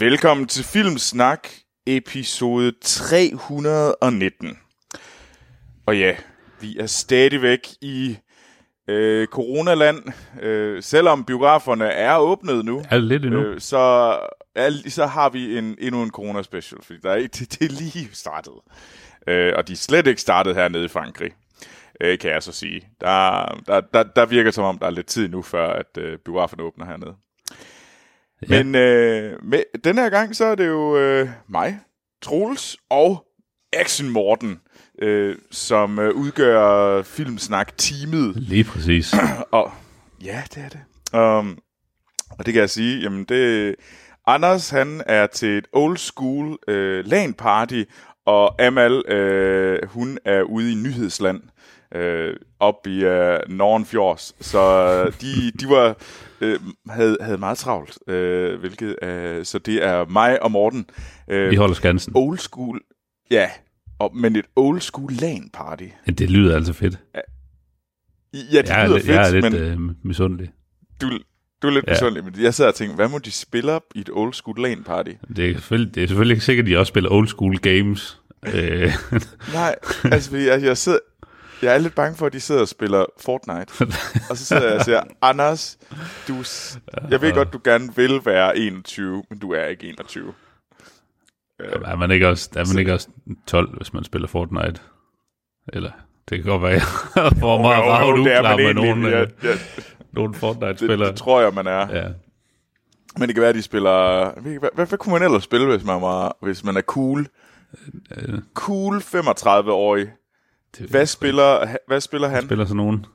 Velkommen til Filmsnak, episode 319. Og ja, vi er stadigvæk i øh, coronaland. Øh, selvom biograferne er åbnet nu, Er det lidt endnu? øh, så, er, så har vi en, endnu en corona-special, fordi der er, det, det er lige startet. Øh, og de er slet ikke startet hernede i Frankrig, øh, kan jeg så sige. Der, der, der, der virker som om, der er lidt tid nu, før at øh, biograferne åbner hernede. Ja. Men øh, med, den her gang, så er det jo øh, mig, Troels og Action Morten, øh, som øh, udgør Filmsnak-teamet. Lige præcis. Og ja, det er det. Um, og det kan jeg sige, jamen det... Anders, han er til et old school øh, LAN party, og Amal, øh, hun er ude i nyhedsland øh, op i øh, Nordenfjords. Så øh, de, de var, øh, havde, havde meget travlt, øh, hvilket øh, så det er mig og Morten. Øh, Vi holder skansen. old school, ja, og, men et old school LAN party. Ja, Det lyder altså fedt. Ja, det Jeg er, lyder lidt- jeg er fedt, lidt men... øh, misundelig. du, du er lidt Ja. misundelig, men jeg sidder og tænker, hvad må de spille op i et old school LAN party? Det er, selvfølgelig, det er selvfølgelig ikke sikkert, at de også spiller old school games. øh, Nej, altså jeg, jeg, sidder, jeg er lidt bange for, at de sidder og spiller Fortnite. og så sidder jeg og siger, Anders, du, jeg ved godt, du gerne vil være 21, men du er ikke 21. er, man ikke også, er man ikke også 12, hvis man spiller Fortnite? Eller det kan godt være, jeg får Jo, jo, ravet det er uklar med nogle, Ja, øh, ja, nogle det, Fortnite-spillere. det, tror jeg, man er. Ja. Men det kan være, at de spiller... Hvad, hvad, hvad kunne man ellers spille, hvis man, var, hvis man er cool? Øh, Cool 35-årig. Det, Hvad spiller, hvad spiller han? spiller sådan nogen?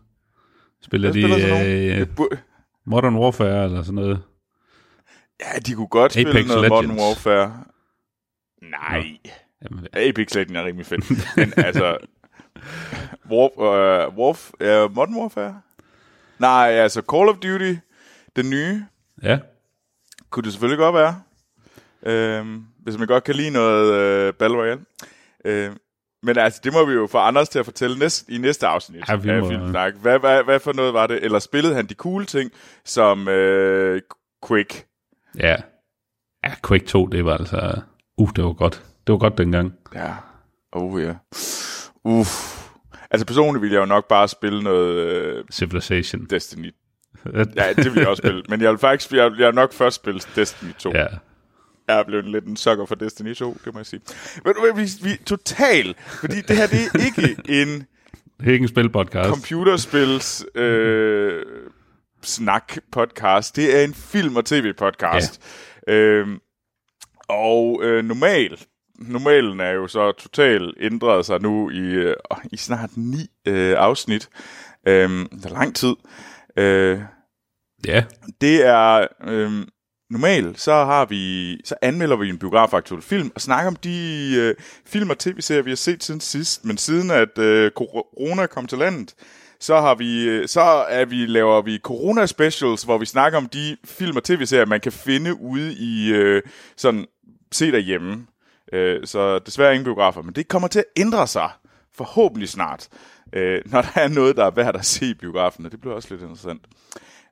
Spiller Hvad de spiller sådan nogen? øh, bu- Modern Warfare eller sådan noget? Ja, de kunne godt spille Apex noget Modern Legends. Warfare. Nej. Jamen, Apex Legends er rimelig fedt. Men altså... Warf, uh, Warf, uh, Modern Warfare? Nej, altså Call of Duty, den nye, ja, kunne det selvfølgelig godt være. Øhm, hvis man godt kan lide noget øh, Battle Royale. Øhm, men altså, det må vi jo få Anders til at fortælle næste, i næste afsnit Ja, vi af må- Filmsnak. Hvad, hvad, hvad for noget var det? Eller spillede han de cool ting, som øh, Quake? ja. Ja, Quake 2, det var altså... Uh, det var godt. Det var godt dengang. Ja. Oh ja. Uff. Altså personligt ville jeg jo nok bare spille noget øh, Civilization. Destiny. Ja, det vil jeg også spille. Men jeg vil faktisk jeg, jeg vil nok først spille Destiny 2. ja. Jeg er blevet lidt en sukker for Destiny 2, det må jeg sige. Hvad, vi, vi total, fordi det her det er ikke en Det er ikke en spilpodcast. computerspils øh, snak podcast. Det er en film- og tv-podcast. Ja. Øhm, og øh, normal, normalen er jo så totalt ændret sig nu i, øh, i snart ni øh, afsnit. Øhm, der er lang tid. Øh, Ja, det er øhm, normalt, så har vi så anmelder vi en biografaktuel film og snakker om de øh, film og tv-serier, vi har set siden sidst. Men siden at øh, corona kom til landet, så har vi øh, så er vi laver vi corona specials, hvor vi snakker om de film og tv-serier man kan finde ude i øh, sådan se derhjemme. Øh, så desværre ingen biografer, men det kommer til at ændre sig forhåbentlig snart, øh, når der er noget, der er værd at se i biografen, og det bliver også lidt interessant.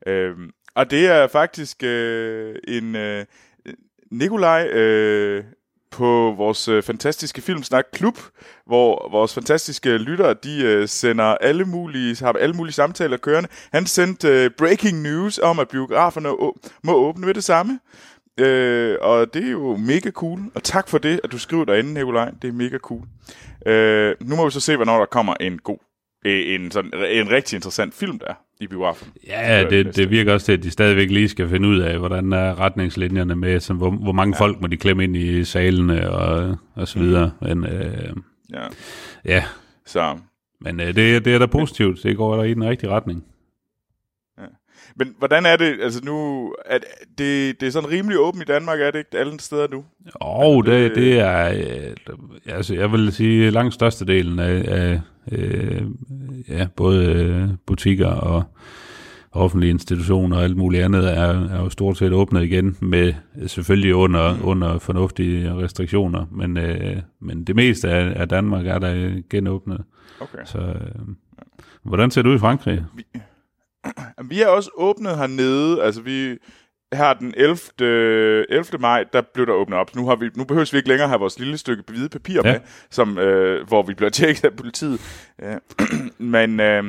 Øh, og det er faktisk øh, en øh, Nikolaj øh, på vores øh, fantastiske Filmsnak Klub, hvor vores fantastiske lyttere, de øh, sender alle mulige, har alle mulige samtaler kørende. Han sendte øh, breaking news om, at biograferne å- må åbne ved det samme. Øh, og det er jo mega cool. Og tak for det, at du skriver derinde, Nikolaj. Det er mega cool. Øh, nu må vi så se, hvornår der kommer en god, en, sådan, en rigtig interessant film der i biografen. ja det, det virker også til, at de stadigvæk lige skal finde ud af, hvordan er retningslinjerne med, sådan, hvor, hvor mange ja. folk må de klemme ind i salene og, og så videre. Men øh, Ja. ja, Så, men øh, det, det er da positivt. Det går da i den rigtige retning. men hvordan er det, altså nu, er det, det, er sådan rimelig åbent i Danmark, er det ikke alle steder nu? Og det- det, det er, øh, altså jeg vil sige, langt størstedelen af, af øh, ja, både øh, butikker og offentlige institutioner og alt muligt andet er, er jo stort set åbnet igen, med selvfølgelig under, mm. under fornuftige restriktioner, men, øh, men det meste af, af Danmark er der genåbnet. Okay. Så øh, hvordan ser det ud i Frankrig? Vi er også åbnet hernede, altså vi, her den 11. 11. maj, der blev der åbnet op. Nu, har vi, nu behøver vi ikke længere have vores lille stykke hvide papir Ja. med, som, øh, hvor vi bliver tjekket af politiet. Øh, men øh,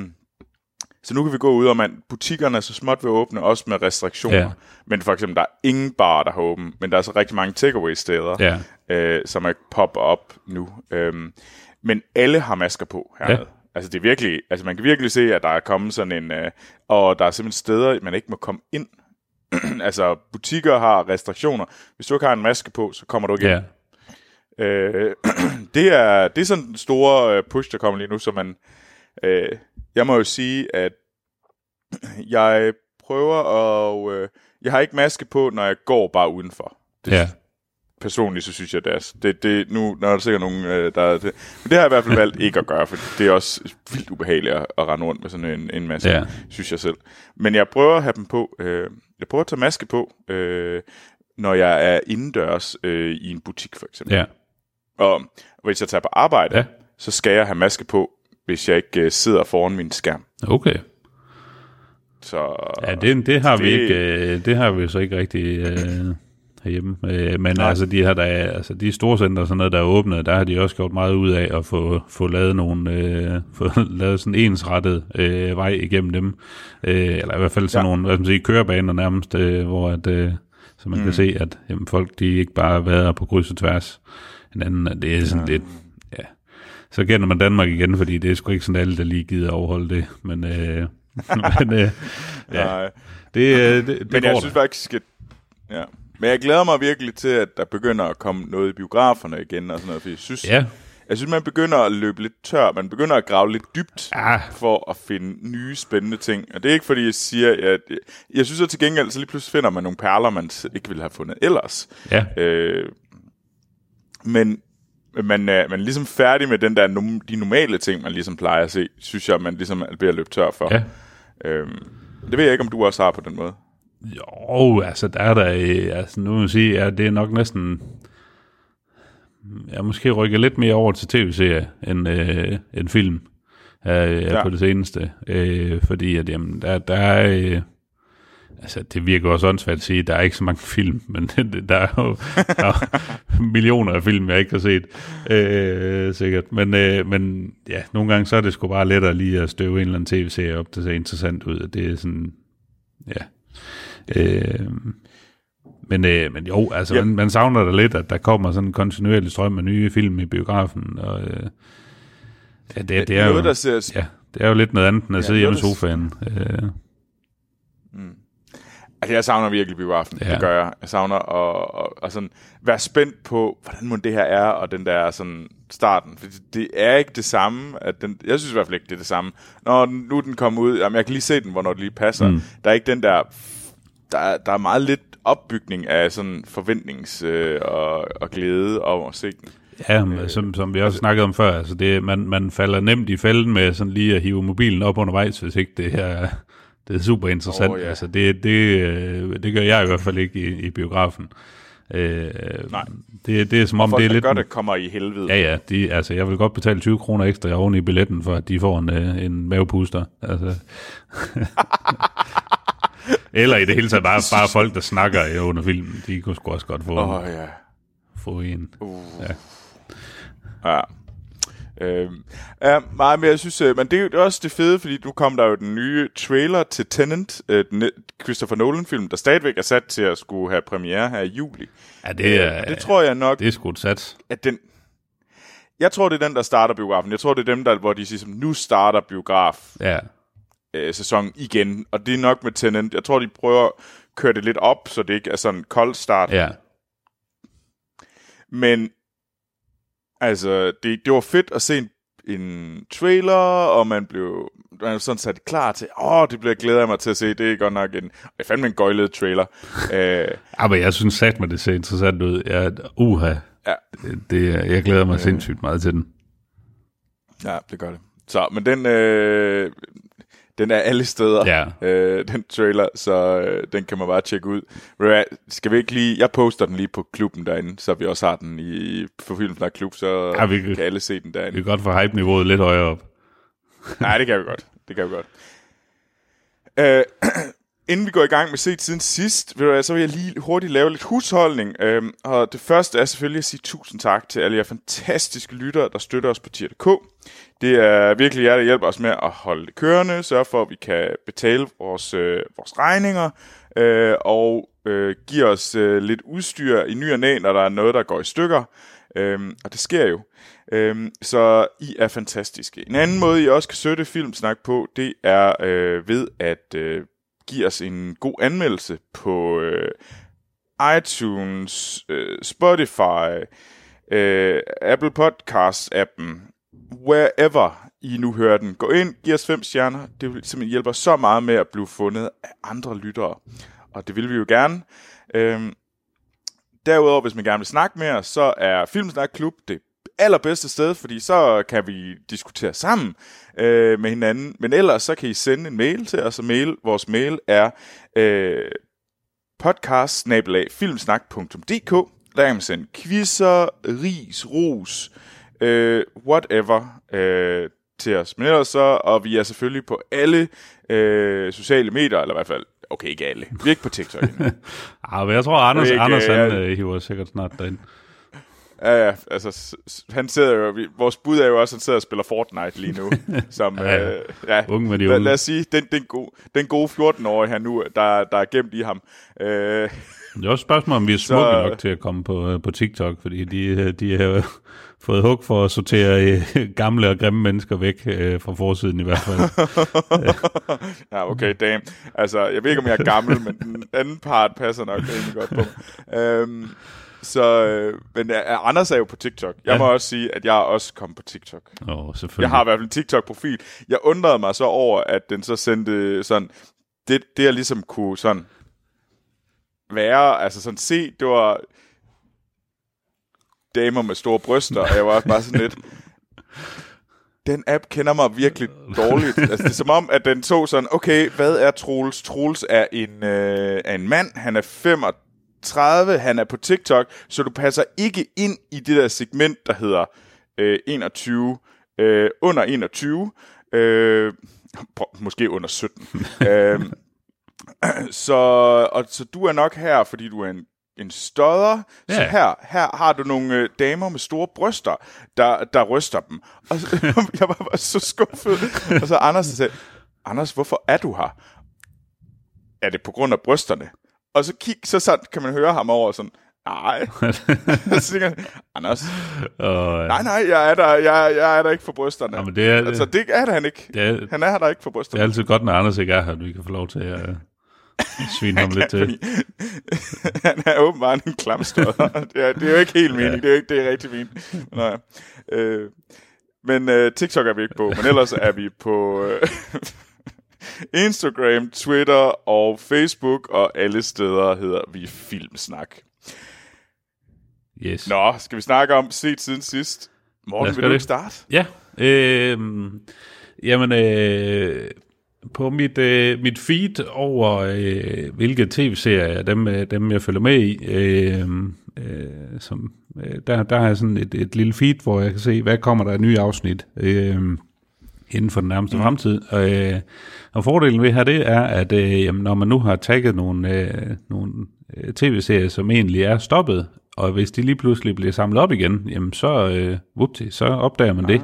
så nu kan vi gå ud, og man, butikkerne er så småt vil åbne, også med restriktioner. Ja. Men for eksempel, der er ingen bar, der har åbent, men der er så rigtig mange takeaway-steder, Ja. øh, som er popper op nu. Øhm, men alle har masker på hernede. Ja. Altså det er virkelig, altså man kan virkelig se, at der er kommet sådan en, øh, og der er simpelthen steder, man ikke må komme ind. altså butikker har restriktioner. Hvis du ikke har en maske på, så kommer du ikke ind. Ja. Øh, det, er, det er sådan den store øh, push, der kommer lige nu, så man, øh, jeg må jo sige, at jeg prøver at, øh, jeg har ikke maske på, når jeg går bare udenfor. Det, Ja. Personligt, så synes jeg, det er, det, det, nu når er der sikkert nogen, øh, der er det, men det har jeg i hvert fald valgt ikke at gøre, for det er også vildt ubehageligt at, at rende rundt med sådan en, en maske, Ja. synes jeg selv. Men jeg prøver at have dem på, øh, jeg prøver at tage maske på, øh, når jeg er indendørs øh, i en butik for eksempel. Ja. Og hvis jeg tager på arbejde, Ja. så skal jeg have maske på, hvis jeg ikke øh, sidder foran min skærm. Okay. Så Ja, det, det har vi det- ikke, øh, det har vi så ikke rigtig øh, herhjemme. Øh, men Nej. altså de her, der er, altså de store center og sådan noget, der er åbnet, der har de også gjort meget ud af at få, få lavet nogle, øh, få lavet sådan ensrettet øh, vej igennem dem. Øh, eller i hvert fald sådan Ja. nogle, hvad skal man sige, kørebaner nærmest, øh, hvor at, øh, så man mm. kan se, at jamen, folk de ikke bare vader på kryds og tværs hinanden. at Det er sådan ja. lidt, ja. Så kender man Danmark igen, fordi det er sgu ikke sådan alle, der lige gider overholde det. Men, øh, men øh, ja. Nej. Det, øh, det, det Men jeg synes faktisk, at... Ja. Men jeg glæder mig virkelig til, at der begynder at komme noget i biograferne igen og sådan noget, for jeg synes, Ja, jeg synes man begynder at løbe lidt tør, man begynder at grave lidt dybt Ja. for at finde nye spændende ting. Og det er ikke fordi, jeg siger, at jeg synes at til gengæld, så lige pludselig finder man nogle perler, man ikke ville have fundet ellers. ja, Øh, men man er, man er ligesom færdig med den der, de normale ting, man ligesom plejer at se, synes jeg, man ligesom er ved at løbe tør for. ja. Øhm, det ved jeg ikke, om du også har på den måde. Jo, altså der er der, øh, altså nu må jeg sige, at det er nok næsten, jeg måske rykker lidt mere over til tv-serie end, øh, end film øh, ja. Ja. på det seneste, øh, fordi at jamen, der, der er, øh, altså det virker også åndssvagt at sige, der er ikke så mange film, men der er jo der er millioner af film, jeg ikke har set, øh, sikkert, men, øh, men ja, nogle gange så er det sgu bare lettere lige at støve en eller anden tv-serie op, der ser interessant ud, det er sådan, ja, Øh, men, øh, men jo, altså, Ja. man, man savner da lidt, at der kommer sådan en kontinuerlig strøm af nye film i biografen. Og, øh, ja, det, det er noget, jo, der ser... ja, det er jo lidt noget andet, end at Ja, sidde hjemme i sofaen. Øh, Altså, jeg savner virkelig biografen. Ja. Det gør jeg. Jeg savner at, at, at sådan være spændt på, hvordan må det her er, og den der sådan starten. For det, det er ikke det samme. At den, jeg synes i hvert fald ikke, det er det samme. Når den- nu den kommet ud, jamen jeg kan lige se den, hvornår det lige passer. Mm. Der er ikke den der... Der, er- der er meget lidt opbygning af sådan forventnings øh, og, og glæde over den. ja, men som, som vi også snakkede om før, altså det, man, man falder nemt i fælden med sådan lige at hive mobilen op undervejs, hvis ikke det her det er super interessant. Åh, ja. altså det, det, øh, det gør jeg i hvert fald ikke i, i biografen. Øh, Nej. Det, det er som om, Folk, det er der lidt... gør det, kommer i helvede. Ja, ja. De, altså, jeg vil godt betale 20 kroner ekstra oven i billetten, for at de får en, øh, en mavepuster. Altså. Eller i det hele taget bare, bare folk, der snakker øh, under filmen. De kunne sgu også godt få, oh. ja. få en. Ja. Ja. Øhm, ja, nej, men jeg synes, øh, men det er jo også det fede, fordi nu kom der jo den nye trailer til Tenant, øh, den Christopher Nolan-film, der stadigvæk er sat til at skulle have premiere her i juli. ja, det er, Øh, det tror jeg nok, det er sgu et sats. at den... Jeg tror, det er den, der starter biografen. Jeg tror, det er dem, der, hvor de siger, som, nu starter biograf Ja, øh, sæson igen. Og det er nok med Tenant. Jeg tror, de prøver at køre det lidt op, så det ikke er sådan en kold start. ja. Men altså, det, det var fedt at se en, en trailer, og man blev man var sådan sat klar til, åh, det bliver glæder jeg mig til at se. Det er godt nok en, er fandme en gøjlet trailer. øh, Ja, men jeg synes sagt mig, det ser interessant ud. Jeg, uha, ja, det, jeg glæder mig sindssygt meget til den. ja, det gør det. Så, men den, øh, den er alle steder, Ja. øh, den trailer, så øh, den kan man bare tjekke ud. Skal vi ikke lige, jeg poster den lige på klubben derinde, så vi også har den i for Filmsnak Klub, så Ja, vi kan alle se den derinde. Vi kan godt få hype-niveauet lidt højere op. Nej, det kan vi godt. Det kan vi godt. Øh, inden vi går i gang med set siden sidst, vil jeg, så vil jeg lige hurtigt lave lidt husholdning. Øhm, og det første er selvfølgelig at sige tusind tak til alle jer fantastiske lyttere, der støtter os på tier.dk. Det er virkelig jer, der hjælper os med at holde det kørende, sørge for, at vi kan betale vores, øh, vores regninger, øh, og øh, give os øh, lidt udstyr i ny og næ, når der er noget, der går i stykker. Øhm, og det sker jo. Øhm, så I er fantastiske. En anden måde, I også kan støtte Filmsnak på, det er øh, ved at øh, give os en god anmeldelse på øh, iTunes, øh, Spotify, øh, Apple Podcasts-appen, wherever I nu hører den. Gå ind, giv os fem stjerner. Det vil simpelthen hjælpe så meget med at blive fundet af andre lyttere. Og det vil vi jo gerne. Øhm, derudover, hvis man gerne vil snakke med os, så er Filmsnak Klub det allerbedste sted, fordi så kan vi diskutere sammen øh, med hinanden. Men ellers så kan I sende en mail til os, og mail, vores mail er øh, podcast Der kan man sende quizzer, ris, ros, øh, whatever øh, til os. Men ellers så, og vi er selvfølgelig på alle øh, sociale medier, eller i hvert fald, okay, ikke alle. Vi er ikke på TikTok endnu. ah, men jeg tror, Anders, ikke, Anders han, øh, hiver sikkert snart derind. Ja, ja, altså, han sidder jo, vi- vores bud er jo også, at han sidder og spiller Fortnite lige nu. som, Ja, ja. øh, ja. Unge med de Lad, unge. lad os sige, den, den, gode, den gode 14-årige her nu, der, der er gemt i ham. Øh, Det er også et spørgsmål, om vi er smukke Så- nok til at komme på, øh, på TikTok, fordi de, øh, de har fået hug for at sortere øh, gamle og grimme mennesker væk fra forsiden i hvert fald. ja, okay, damn. Altså, jeg ved ikke, om jeg er gammel, men den anden part passer nok rimelig godt på. Øhm, så, øh, men øh, Anders er jo på TikTok. Jeg Ja. må også sige, at jeg er også kommet på TikTok. Åh, selvfølgelig. Jeg har i hvert fald en TikTok-profil. Jeg undrede mig så over, at den så sendte sådan... Det, det jeg ligesom kunne sådan være, altså sådan se, det var damer med store bryster, og jeg var også bare sådan lidt... Den app kender mig virkelig dårligt. Altså, det er som om, at den tog sådan, okay, hvad er Troels? Troels er en, øh, er en mand, han er 35, han er på TikTok, så du passer ikke ind i det der segment, der hedder øh, 21, øh, under 21, øh, måske under 17. øh, så, og, så du er nok her, fordi du er en, en stodder. Så Ja. her, her har du nogle øh, damer med store bryster, der, der ryster dem. Og så, jeg var bare så skuffet. Og så Anders sagde, Anders, hvorfor er du her? Er det på grund af brysterne? Og så kig, så sådan, kan man høre ham over sådan, nej. så tænker jeg, Anders, Og, øh, nej, nej, jeg er der, jeg, jeg er der ikke for brysterne. Jamen, det er- altså, det er der han ikke. det, er, Han er der ikke for det er brysterne. altid godt, når Anders ikke er her, at vi kan få lov til at øh, svine ham lidt til. Han er åbenbart en klamstøder. det, er, det er jo ikke helt mening, det er, ikke, det er rigtig fint. Nej. Øh, men øh, TikTok er vi ikke på, men ellers er vi på øh, Instagram, Twitter og Facebook, og alle steder hedder vi Filmsnak. Yes. Nå, skal vi snakke om set siden sidst? Os vil du det. starte? Ja, øh, jamen øh, på mit, øh, mit feed over, øh, hvilke tv-serier, dem, øh, dem jeg følger med i, øh, øh, som, øh, der, der har jeg sådan et, et lille feed, hvor jeg kan se, hvad kommer der af nye afsnit øh, inden for den nærmeste mm. fremtid. Og, øh, og fordelen ved her det er, at øh, jamen, når man nu har tagget nogle, øh, nogle øh, tv-serier, som egentlig er stoppet, og hvis de lige pludselig bliver samlet op igen, jamen så, øh, whoopty, så opdager man det.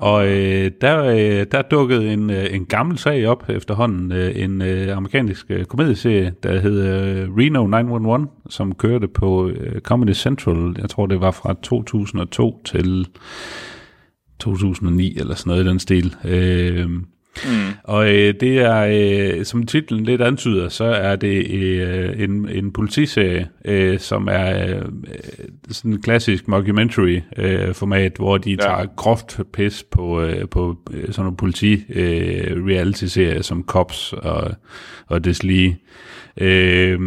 Og øh, der, øh, der dukkede en, øh, en gammel sag op efterhånden, øh, en øh, amerikansk øh, komedieserie, der hed øh, Reno 911, som kørte på øh, Comedy Central, jeg tror det var fra 2002 til 2009 eller sådan noget i den stil. Øh, Mm. Og øh, det er, øh, som titlen lidt antyder, så er det øh, en, en politiserie, øh, som er øh, sådan en klassisk mockumentary-format, hvor de ja. tager groft pis på, øh, på øh, sådan nogle politi-reality-serier som Cops og, og des lige. Øh,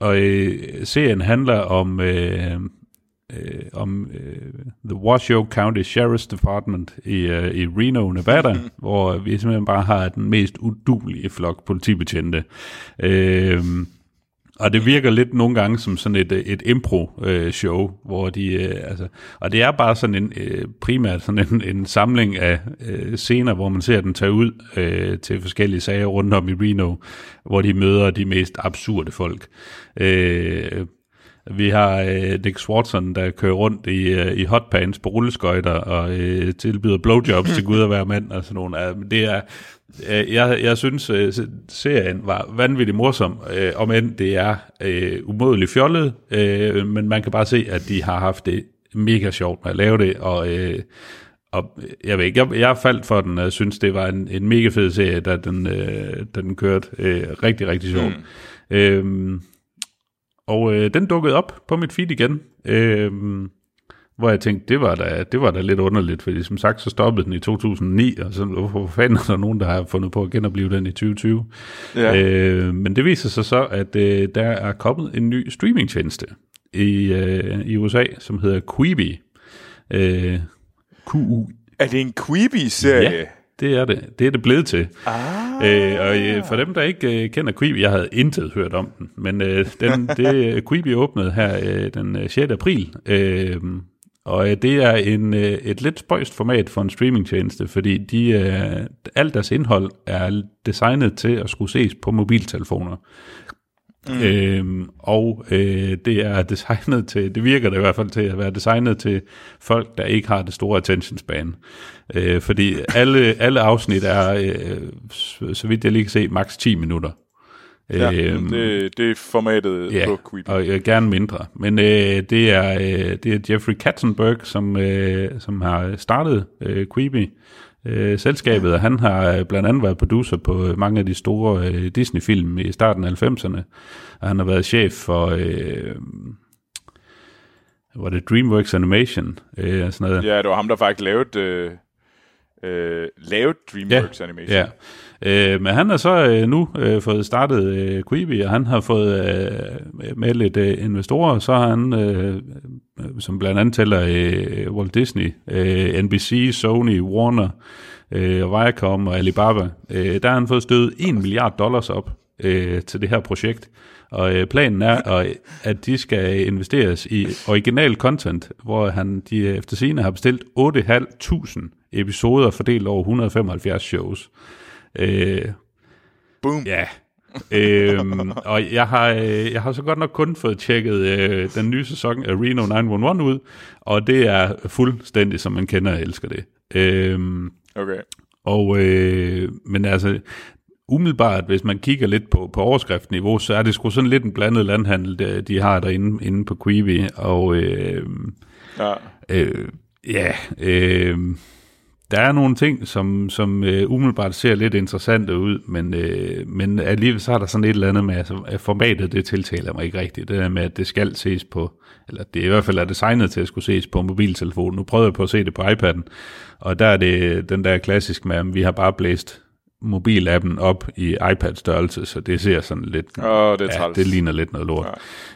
og øh, serien handler om... Øh, øh, om øh, The Washoe County Sheriff's Department i, øh, i Reno, Nevada, hvor vi simpelthen bare har den mest udulige flok politibetjente. Øh, Og det virker lidt nogle gange som sådan et, et impro-show, hvor de, øh, altså, og det er bare sådan en, øh, primært sådan en, en samling af øh, scener, hvor man ser den tage ud øh, til forskellige sager rundt om i Reno, hvor de møder de mest absurde folk. Øh, vi har øh, Nick Swartzen, der kører rundt i, øh, i hotpants på rulleskøjter og øh, tilbyder blowjobs til Gud og hver mand og sådan nogle. Øh, det er, øh, jeg, jeg synes, øh, serien var vanvittigt morsom, øh, om end det er øh, umådeligt fjollet, øh, men man kan bare se, at de har haft det mega sjovt med at lave det, og... Øh, og jeg ved ikke, jeg, jeg faldt for den, og synes, det var en, en mega fed serie, da den, øh, da den kørte øh, rigtig, rigtig sjovt. Mm. Øhm, og øh, den dukkede op på mit feed igen, øh, hvor jeg tænkte, det var, da, det var da lidt underligt, fordi som sagt, så stoppede den i 2009, og så hvorfor fanden er der nogen, der har fundet på at genopleve den i 2020? Ja. Øh, men det viser sig så, at øh, der er kommet en ny streamingtjeneste i, øh, i USA, som hedder Quibi. Øh, Q-U. Er det en Quibi-serie? Ja, det er det. Det er det blevet til. Ah. Øh, og øh, for dem, der ikke øh, kender Quibi, jeg havde intet hørt om den, men øh, den, det, Quibi åbnede her øh, den 6. Øh, april, øh, og øh, det er en, øh, et lidt spøjst format for en streamingtjeneste, fordi de, øh, alt deres indhold er designet til at skulle ses på mobiltelefoner. Mm. Øhm, og øh, det er designet til, det virker det i hvert fald til at være designet til folk, der ikke har det store attention span. Øh, fordi alle, alle afsnit er, øh, så vidt jeg lige kan se, maks 10 minutter. Ja, øhm, det, det er formatet ja, på Quibi. og øh, gerne mindre. Men øh, det, er, øh, det er Jeffrey Katzenberg, som, øh, som har startet øh, Quibi, øh, selskabet, og han har øh, blandt andet været producer på mange af de store øh, Disney-film i starten af 90'erne, og han har været chef for... Øh, var det DreamWorks Animation? Øh, sådan noget. Ja, det var ham, der faktisk lavede, øh, øh, lavede DreamWorks ja, Animation. Ja, Øh, men han har så øh, nu øh, fået startet øh, Quibi, og han har fået øh, med lidt øh, investorer, så har han, øh, som blandt andet tæller øh, Walt Disney, øh, NBC, Sony, Warner, øh, Viacom og Alibaba, øh, der har han fået stødet 1 milliard dollars op øh, til det her projekt. Og øh, planen er, at de skal investeres i original content, hvor han de øh, efter sine har bestilt 8.500 episoder fordelt over 175 shows. Øh, Boom. Ja. øhm, og jeg har, øh, jeg har så godt nok kun fået tjekket øh, den nye sæson af Reno 911 ud, og det er fuldstændig, som man kender og elsker det. Øhm, okay. Og, øh, men altså, umiddelbart, hvis man kigger lidt på, på overskriftniveau, så er det sgu sådan lidt en blandet landhandel, de har derinde inde på Quibi, og øh, ja, øh, ja øh, der er nogle ting, som, som øh, umiddelbart ser lidt interessante ud, men, øh, men alligevel så er der sådan et eller andet med, altså, at formatet det tiltaler mig ikke rigtigt. Det der med, at det skal ses på, eller det er i hvert fald er designet til at skulle ses på mobiltelefonen. Nu prøvede jeg på at se det på iPad'en, og der er det den der klassisk med, at vi har bare blæst mobilappen op i iPad-størrelse, så det ser sådan lidt... Åh, det er ja, det ligner lidt noget lort.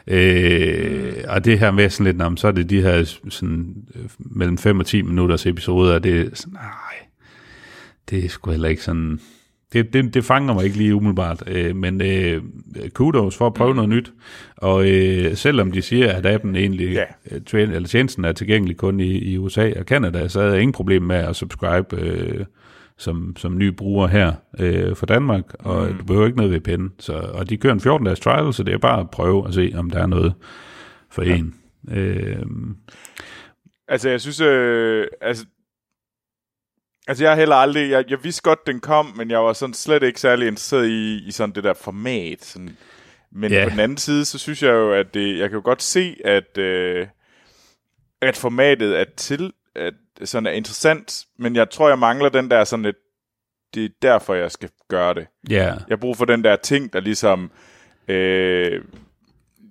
Ja. Øh, og det her med sådan lidt, jamen, så er det de her sådan, øh, mellem 5 og 10 minutters episoder, og det er sådan, nej, det er sgu heller ikke sådan... Det, det, det fanger mig ikke lige umiddelbart, øh, men øh, kudos for at prøve mm. noget nyt. Og øh, selvom de siger, at appen egentlig, yeah. øh, tjen, eller tjenesten er tilgængelig kun i, i USA og Canada, så er der ingen problem med at subscribe øh, som, som ny bruger her øh, for Danmark, og mm. du behøver ikke noget VPN. Så, og de kører en 14-dages trial, så det er bare at prøve at se, om der er noget for ja. en. Øh, altså, jeg synes, øh, altså, altså, jeg har heller aldrig, jeg, jeg vidste godt, den kom, men jeg var sådan slet ikke særlig interesseret i, i sådan det der format. Sådan. Men ja. på den anden side, så synes jeg jo, at det, jeg kan jo godt se, at, øh, at formatet er til, at sådan er interessant, men jeg tror, jeg mangler den der sådan lidt, det er derfor, jeg skal gøre det. Ja. Yeah. Jeg har brug for den der ting, der ligesom, øh,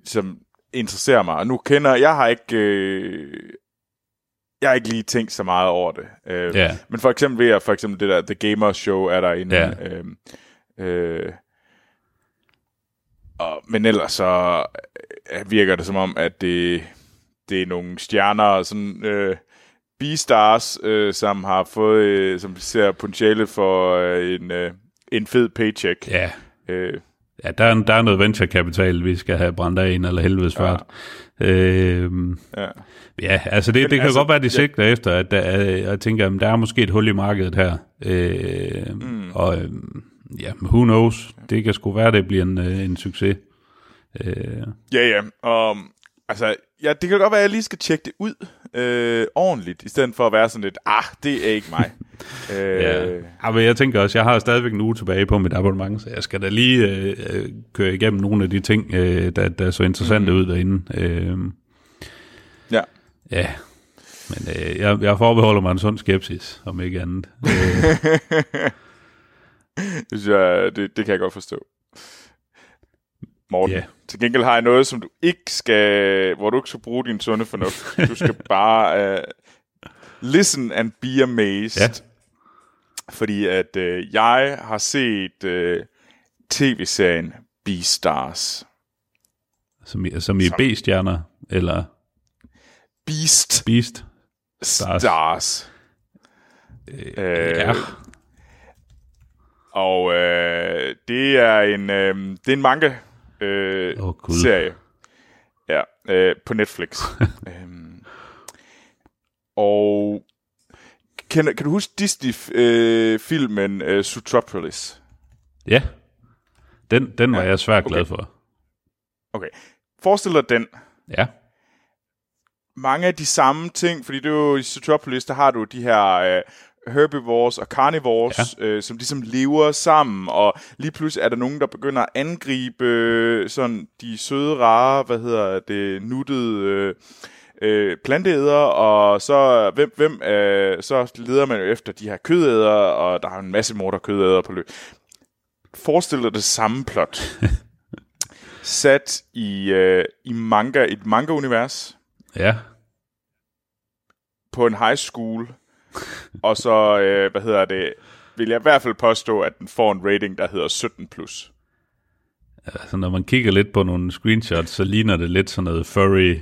som interesserer mig. Og nu kender, jeg har ikke, øh, jeg har ikke lige tænkt så meget over det. Øh, yeah. Men for eksempel ved jeg, for eksempel det der The Gamer Show er der inde. Yeah. Øh, øh, og, men ellers så øh, virker det som om, at det, det er nogle stjerner, sådan, øh, B-stars, øh, som har fået, øh, som ser potentiale for øh, en, øh, en fed paycheck. Ja. Øh, Ja, der er, der er noget venture-kapital, vi skal have brændt af en eller helvedes fart. Ja. Øh, Ja. ja, altså det, det kan altså, godt være, de ja. sigter efter, at der, er- jeg tænker, at der er måske et hul i markedet her. Øh, mm. Og øh, ja, who knows? Det kan sgu være, det bliver en, øh, en succes. Øh, Ja, ja. Og, altså, ja, det kan godt være, at jeg lige skal tjekke det ud øh, ordentligt, i stedet for at være sådan lidt, ah, det er ikke mig. øh, Ja. ja, men jeg tænker også, jeg har stadigvæk en uge tilbage på mit abonnement, så jeg skal da lige øh, øh, køre igennem nogle af de ting, øh, der, der så interessante mm. ud derinde. Øh, ja. ja, men øh, jeg, jeg forbeholder mig en sund skepsis, om ikke andet. Øh, Det, synes jeg, det, det kan jeg godt forstå. Morten, Ja. Til gengæld har jeg noget, som du ikke skal, hvor du ikke skal bruge din sunde fornuft. Du skal bare uh, listen and be amazed. Ja. Fordi at uh, jeg har set uh, tv-serien Beastars. som, i, som i B-stjerner, eller Beast Beast. Stars. Stars. Stars. Øh, Ja, Og øh, det er en øh, det er en manga øh, Gud. serie. Ja, øh, på Netflix. øhm, og kan, kan du huske Disney øh, filmen øh, Zootropolis? ja. Den, den var Ja, jeg svært glad okay. for. Okay. Forestil dig den. Ja, Mange af de samme ting, fordi det er jo i Zootropolis, der har du de her øh, herbivores og carnivores, ja. øh, som ligesom lever sammen, og lige pludselig er der nogen, der begynder at angribe øh, sådan de søde, rare, hvad hedder det, nuttede øh, øh, planteæder, og så hvem, hvem øh, så leder man jo efter de her kødæder, og der er en masse morder kødæder på løb. Forestil dig det samme plot. Sat i, øh, i manga, et manga-univers, ja. på en high school, og så, øh, hvad hedder det, vil jeg i hvert fald påstå, at den får en rating, der hedder 17+. Plus. Altså, når man kigger lidt på nogle screenshots, så ligner det lidt sådan noget furry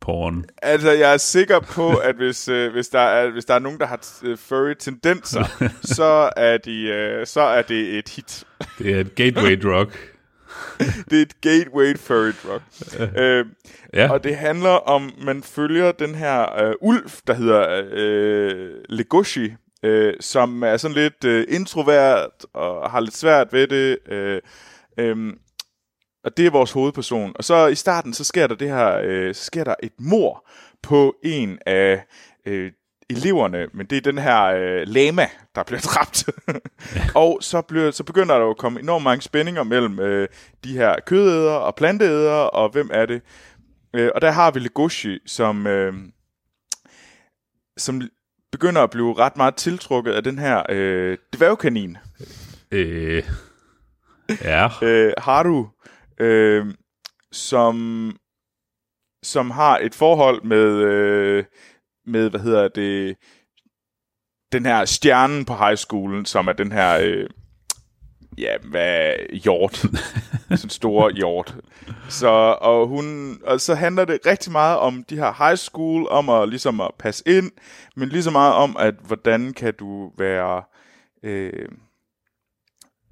porn. Altså, jeg er sikker på, at hvis, øh, hvis, der er, hvis der er nogen, der har øh, furry tendenser, så er, de, øh, så er det et hit. Det er et gateway drug. Det er et gateway furry drug. øh, Ja, Og det handler om, man følger den her øh, ulv, der hedder øh, Legoshi, øh, som er sådan lidt øh, introvert og har lidt svært ved det. Øh, øh, og det er vores hovedperson. Og så i starten, så sker der det her, øh, så sker der et mor på en af øh, eleverne, men det er den her øh, lama, der bliver dræbt. og så, bliver, så begynder der jo at komme enormt mange spændinger mellem øh, de her kødæder og planteæder, og hvem er det? Øh, og der har vi Legoshi, som, øh, som begynder at blive ret meget tiltrukket af den her øh, dværgkanin, øh, ja. øh, Haru, øh, som, som har et forhold med, øh, med, hvad hedder det, den her stjernen på high schoolen, som er den her, øh, ja, hvad, hjort. sådan en stor hjort. Så, og, hun, og så handler det rigtig meget om de her high school, om at, ligesom at passe ind, men lige så meget om, at hvordan kan du være, øh,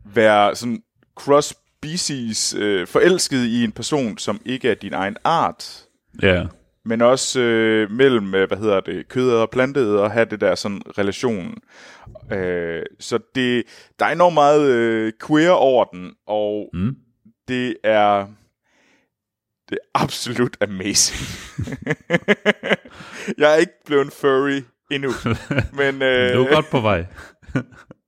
være sådan cross-species øh, forelsket i en person, som ikke er din egen art, Ja, men også øh, mellem, øh, hvad hedder det, kødæder og planteæder, og have det der sådan relation. Øh, så det, der er enormt meget øh, queer over den, og Mm. det er det er absolut amazing. jeg er ikke blevet en furry endnu, men øh, du er godt på vej.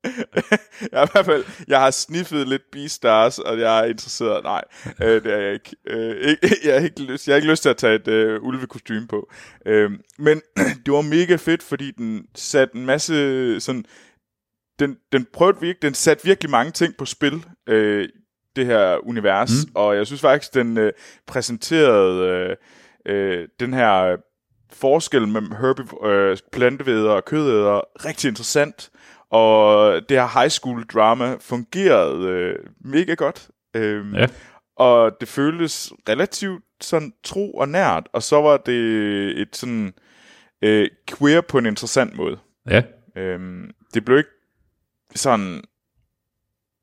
jeg, i hvert fald, jeg har sniffet lidt Beastars, og jeg er interesseret. Nej, øh, det er jeg ikke. Øh, ikke jeg, har ikke lyst, jeg har ikke lyst til at tage et øh, ulvekostyme på. Øh, men det var mega fedt, fordi den satte en masse sådan... Den, den prøvede virkelig, den satte virkelig mange ting på spil, øh, det her univers, mm. og jeg synes faktisk, den øh, præsenterede øh, øh, den her forskel mellem herbi- øh, plantevæder og kødæder rigtig interessant. Og det her high school drama fungerede øh, mega godt. Øhm, Ja. Og det føltes relativt sådan tro og nært. Og så var det et sådan øh, queer på en interessant måde. Ja, Øhm, det blev ikke sådan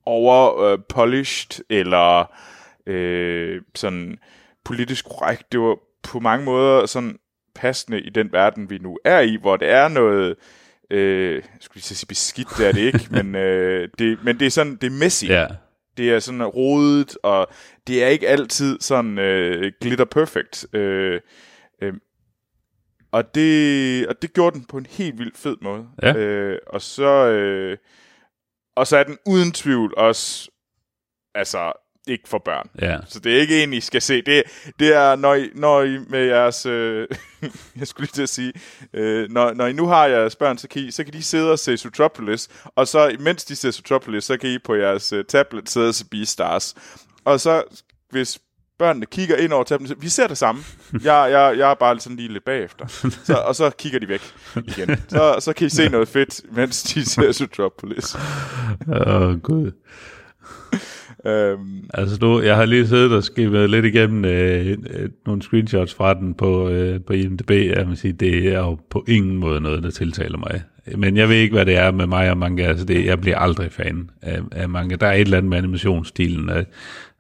over øh, polished eller øh, sådan politisk korrekt. Det var på mange måder sådan passende i den verden, vi nu er i, hvor det er noget, øh, skulle lige sige beskidt, det er det ikke, men, øh, det, men det er sådan, det er messy. Ja. Det er sådan rodet, og det er ikke altid sådan øh, glitter perfect. Øh, øh, og, det, og det gjorde den på en helt vildt fed måde. Ja. Øh, og så øh, og så er den uden tvivl også altså ikke for børn. Ja. Så det er ikke en, I skal se. Det, det er, når I, når I med jeres... Øh, jeg skulle lige til at sige... Øh, når, når I nu har jeres børn, så kan, I, så kan de sidde og se Zootropolis. Og så, mens de ser Zootropolis, så kan I på jeres øh, tablet sidde og se Beastars. Og så, hvis børnene kigger ind over tablet, vi ser det samme. Jeg, jeg, jeg er bare sådan lige lidt bagefter. Så, og så kigger de væk igen. Så, så kan I se noget fedt, mens de ser Zootropolis. Åh, oh, gud. Øhm, Altså nu, jeg har lige siddet og skrevet lidt igennem øh, øh, nogle screenshots fra den på, øh, på IMDb. Jeg vil sige, det er jo på ingen måde noget, der tiltaler mig. Men jeg ved ikke, hvad det er med mig og manga. Altså det, jeg bliver aldrig fan af, af manga. Der er et eller andet med animationsstilen. Af,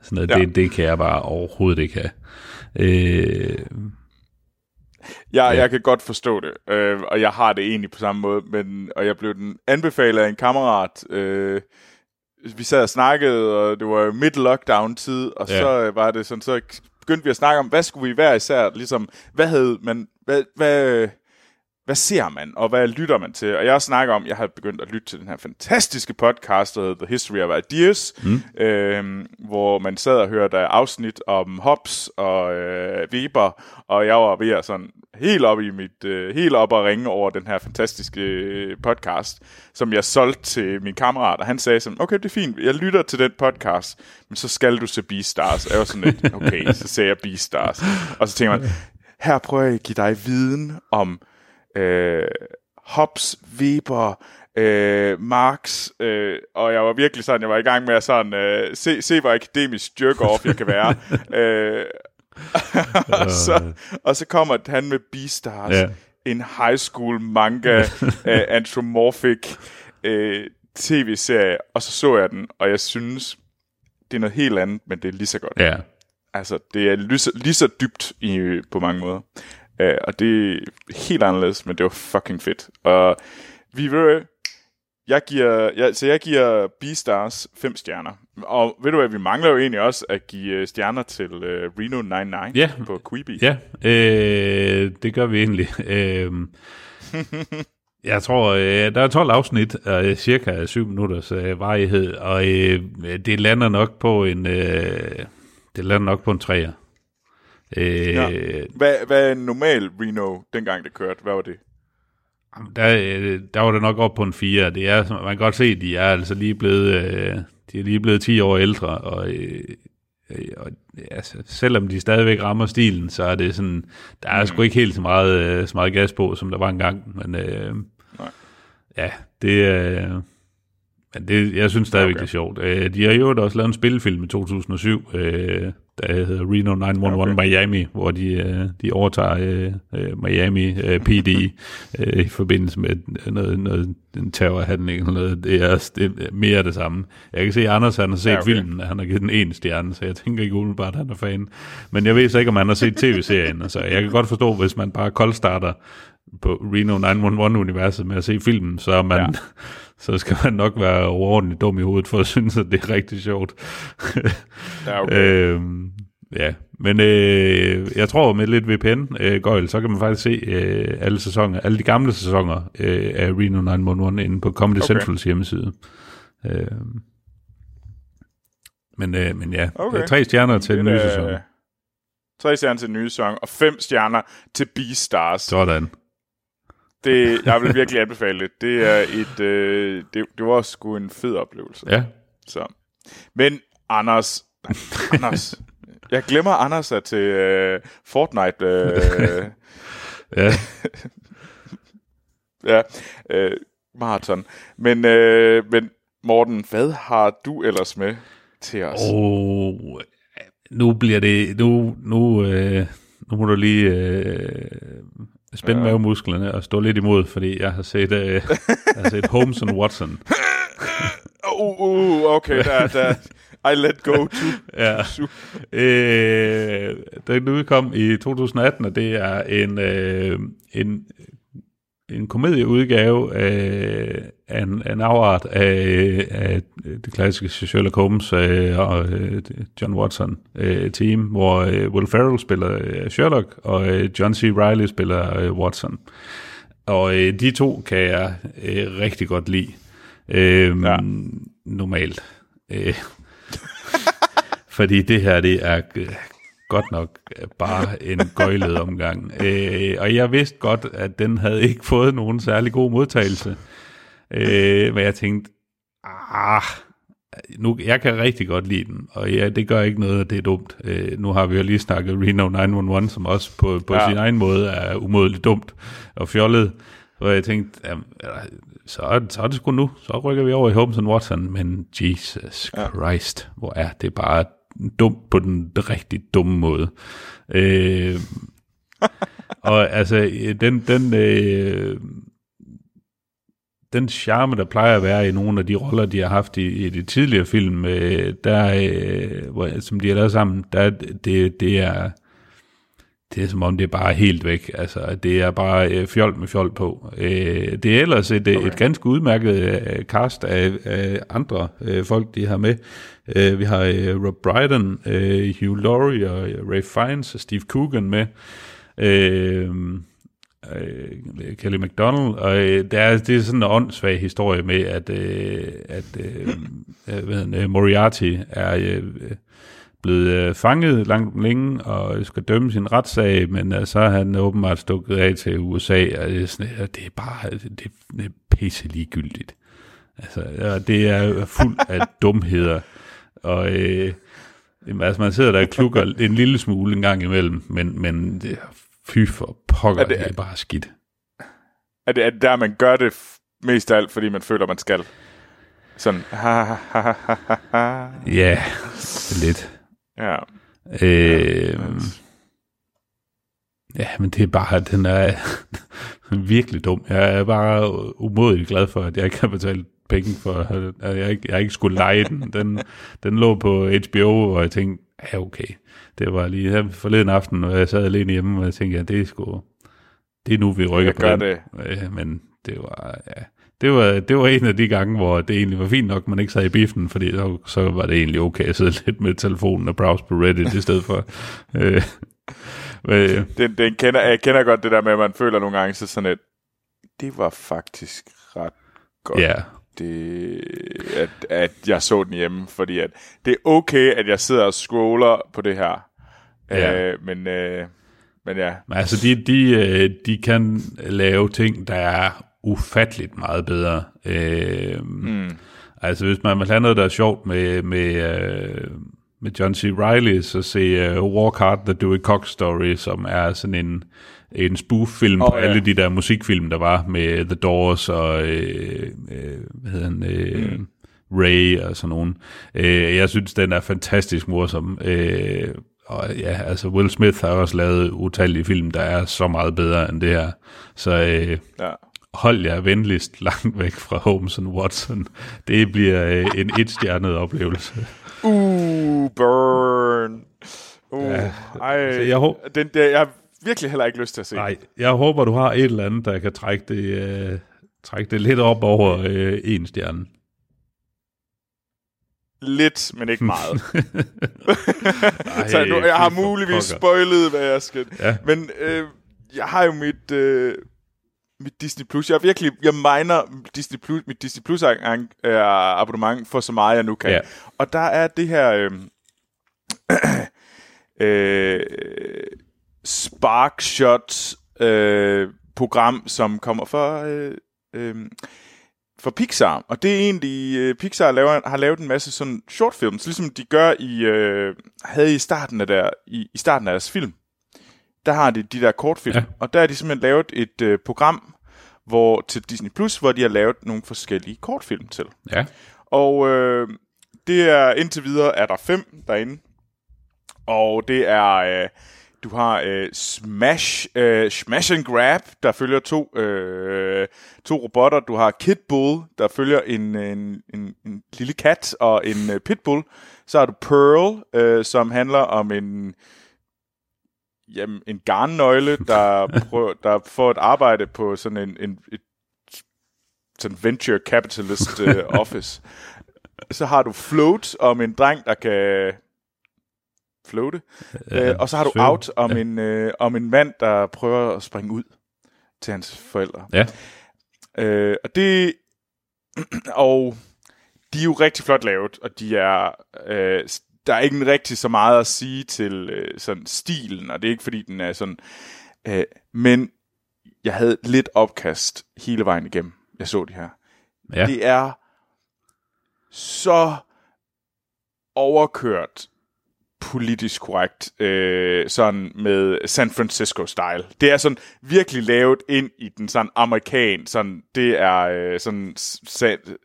sådan noget, Ja. det, det kan jeg bare overhovedet ikke have. Øh, Jeg, Ja. jeg kan godt forstå det, øh, og jeg har det egentlig på samme måde, men, og jeg blev den anbefalet af en kammerat. Øh, vi sad og snakkede, og det var midt-lockdown-tid, og Ja. så øh, var det sådan, så begyndte vi at snakke om, hvad skulle vi hver især, ligesom, hvad havde man, hvad, hvad, hvad ser man, og hvad lytter man til? Og jeg snakker om, jeg har begyndt at lytte til den her fantastiske podcast, der hedder The History of Ideas, mm. øh, hvor man sad og hørte afsnit om Hobbes og øh, Weber, og jeg var ved at sådan helt op i mit, øh, helt op og ringe over den her fantastiske øh, podcast, som jeg solgte til min kammerat, og han sagde sådan, okay, det er fint, jeg lytter til den podcast, men så skal du se Beastars. Og jeg var sådan lidt, okay, så ser jeg Beastars. Og så tænker man, her prøver jeg at give dig viden om øh, Hobbes, Weber, øh, Marx, øh, og jeg var virkelig sådan, jeg var i gang med at sådan, øh, se, se hvor akademisk jerk-off jeg kan være. øh, og, så, og så kommer han med Beastars, Ja. en high school manga, øh, anthropomorphic øh, tv-serie, og så så jeg den, og jeg synes, det er noget helt andet, men det er lige så godt. ja. Altså, det er lige så, lige så dybt i, på mange måder. Uh, og det er helt anderledes, men det var fucking fedt. Og vi vil... Jeg giver, jeg, så jeg giver Beastars 5 stjerner. Og ved du hvad, vi mangler jo egentlig også at give øh, stjerner til uh, Reno 99 Ja. på Quibi. Ja, øh, det gør vi egentlig. Øh, jeg tror, øh, der er 12 afsnit af cirka 7 minutters øh, varighed, og øh, det lander nok på en øh, det lander nok på en træer. Øh, Ja. Hvad, hvad er en normal Reno, dengang det kørte? Hvad var det? der, øh, der var det nok op på en 4. Det er, man kan godt se, at de er altså lige blevet, øh, de er lige blevet 10 år ældre, og, øh, og altså, selvom de stadigvæk rammer stilen, så er det sådan, der er sgu ikke helt så meget, så meget gas på, som der var engang, men øh, Nej. ja, det men det, jeg synes stadigvæk, Okay. det er sjovt. Øh, de har jo også lavet en spillefilm i 2007, øh, der hedder Reno 911 Okay. Miami, hvor de, øh, de overtager øh, øh, Miami øh, PD øh, i forbindelse med noget, noget en terrorhandling eller noget. Det er, det er mere det samme. Jeg kan se, at Anders han har set Ja, okay. filmen, han har givet den en stjerne, så jeg tænker ikke umiddelbart, at han er fan. Men jeg ved så ikke, om han har set tv-serien. Altså, jeg kan godt forstå, hvis man bare koldstarter på Reno 911-universet med at se filmen, så er man... Ja. Så skal man nok være overordentligt dum i hovedet for at synes, at det er rigtig sjovt. Ja, okay. øhm, ja, men øh, jeg tror med lidt VPN, øh, Gøjl, så kan man faktisk se øh, alle sæsoner, alle de gamle sæsoner øh, af Reno 911 inde på Comedy Okay. Centrals hjemmeside. Øh, men, øh, men ja, Okay. okay. tre stjerner til den nye sæson. Tre stjerner til den nye sæson, og fem stjerner til Beastars. Sådan. Det, jeg vil virkelig anbefale det. Det er et, øh, det, det var sgu en fed oplevelse. Ja, Så. Men Anders, nej, Anders, jeg glemmer Anders er til øh, Fortnite. Øh, ja. ja, øh, maraton. Men, øh, men Morten, hvad har du ellers med til os? Og nu bliver det, nu, nu, øh, nu må du lige øh, ja. mavemusklerne og stå lidt imod, fordi jeg har set, øh, jeg har set Holmes and Watson. Oh, uh, uh, okay, der, der, I let go to. Ja. Øh, den udkom i 2018, og det er en, øh, en, en komedieudgave af, af, en, af en afart af, af det klassiske Sherlock Holmes øh, og øh, John Watson øh, team, hvor øh, Will Ferrell spiller øh, Sherlock, og øh, John C. Reilly spiller øh, Watson. Og øh, de to kan jeg øh, rigtig godt lide. Øh, ja. Normalt. Øh, fordi det her, det er øh, godt nok bare en gøjlet omgang. Øh, og jeg vidste godt, at den havde ikke fået nogen særlig god modtagelse. Øh, men jeg tænkte, ah, nu, jeg kan rigtig godt lide den, og ja, det gør ikke noget, at det er dumt. Øh, nu har vi jo lige snakket Reno 911, som også på, på ja. sin egen måde er umådeligt dumt og fjollet. Og jeg tænkte, jamen, så, er, så er det sgu nu. Så rykker vi over i Holmes Watson. Men Jesus ja. Christ, hvor er det bare dumt på den rigtig dumme måde. Øh, og altså, den, den, øh, den charme, der plejer at være i nogle af de roller, de har haft i, i de tidligere film, øh, der, øh, hvor, som de har lavet sammen, der, det, det er det er som om, det er bare helt væk. Altså, det er bare øh, fjol med fjol på. Øh, det er ellers et, okay. et ganske udmærket øh, cast af, af andre øh, folk, de har med. Øh, vi har øh, Rob Brydon, øh, Hugh Laurie og øh, Ray Fiennes og Steve Coogan med. Øh, øh, Kelly McDonald, og øh, der er, det er sådan en åndssvag historie med, at, øh, at øh, øh hvad øh, Moriarty er øh, blevet øh, fanget langt længe og skal dømme sin retssag, men øh, så er han åbenbart stukket af til USA, og det er, sådan, øh, det er bare øh, det, det er pisse ligegyldigt. Altså, det er fuld af dumheder, og øh, altså, man sidder der og klukker en lille smule en gang imellem, men, men det, fy for pokker, er det, det er bare skidt. Er det, er det der, man gør det mest af alt, fordi man føler, man skal? Sådan, ha, ha, ha, ha, ha. Ja, lidt. Ja. Øh, ja, ja, men det er bare, den er virkelig dum. Jeg er bare umådeligt glad for, at jeg ikke har betalt penge for, at jeg ikke, jeg ikke skulle lege den. den. Den lå på HBO, og jeg tænkte, ja okay. Det var lige her forleden aften, og jeg sad alene hjemme, og jeg tænkte, ja, det er sgu, det er nu, vi rykker jeg på den. det. Men det var, ja, det var, det var en af de gange, hvor det egentlig var fint nok, man ikke sad i biffen, fordi så, så var det egentlig okay at sidde lidt med telefonen og browse på Reddit i stedet for. øh, øh. Den, den kender, jeg kender godt det der med, at man føler nogle gange så sådan et, det var faktisk ret godt. Ja. Det, at, at jeg så den hjemme, fordi at det er okay, at jeg sidder og scroller på det her. Ja. Øh, men, øh, men ja. Men altså, de, de, øh, de kan lave ting, der er ufatteligt meget bedre. Øh, mm. Altså hvis man vil have noget, der er sjovt med, med, uh, med John C. Reilly, så se uh, Walk Hard, The Dewey Cox Story, som er sådan en, en spoof-film oh, på ja. alle de der musikfilm, der var med The Doors og uh, uh, hvad hedder han, uh, mm. Ray og sådan nogen. Uh, jeg synes, den er fantastisk morsom. Uh, og ja, altså Will Smith har også lavet utallige film, der er så meget bedre end det her. Så uh, ja hold jer venligst langt væk fra Holmes Watson. Det bliver øh, en etstjernet oplevelse. Uh, burn. Uh, ja, ej, så jeg, håber, den der, jeg har virkelig heller ikke lyst til at se. Nej, jeg håber, du har et eller andet, der kan trække det, øh, trække det lidt op over øh, en stjerne. Lidt, men ikke meget. Ej, så nu, jeg har muligvis spoilet, hvad jeg skal. Ja. Men øh, jeg har jo mit... Øh, mit Disney Plus. Jeg er virkelig, jeg miner Disney Plus, mit Disney Plus abonnement for så meget, jeg nu kan. Ja. Og der er det her øh, øh, Sparkshot øh, program, som kommer for, øh, øh, for Pixar. Og det er egentlig, øh, Pixar laver, har lavet en masse sådan shortfilms, ligesom de gør i, øh, havde i starten af, der, i, i starten af deres film der har de de der kortfilm, ja. og der har de simpelthen lavet et øh, program hvor til Disney Plus, hvor de har lavet nogle forskellige kortfilm til. Ja. Og øh, det er indtil videre er der fem derinde, og det er øh, du har øh, Smash, øh, Smash and Grab, der følger to, øh, to robotter. Du har Kid Bull, der følger en, en, en, en lille kat og en øh, pitbull. Så har du Pearl, øh, som handler om en jamen, en garnnøgle, der, prøver, der får et arbejde på sådan en, en et, sådan venture capitalist uh, office. Så har du Float om en dreng, der kan floate. Uh, og så har du svømme. Out om, Ja. en, uh, om en mand, der prøver at springe ud til hans forældre. Ja. Øh, og det... og de er jo rigtig flot lavet, og de er... Øh, der er ikke rigtig så meget at sige til øh, sådan stilen, og det er ikke fordi, den er sådan... Øh, men jeg havde lidt opkast hele vejen igennem, jeg så de her. Ja. Det er så overkørt politisk korrekt, øh, sådan med San Francisco-style. Det er sådan virkelig lavet ind i den sådan amerikan, sådan, det er øh, sådan sa-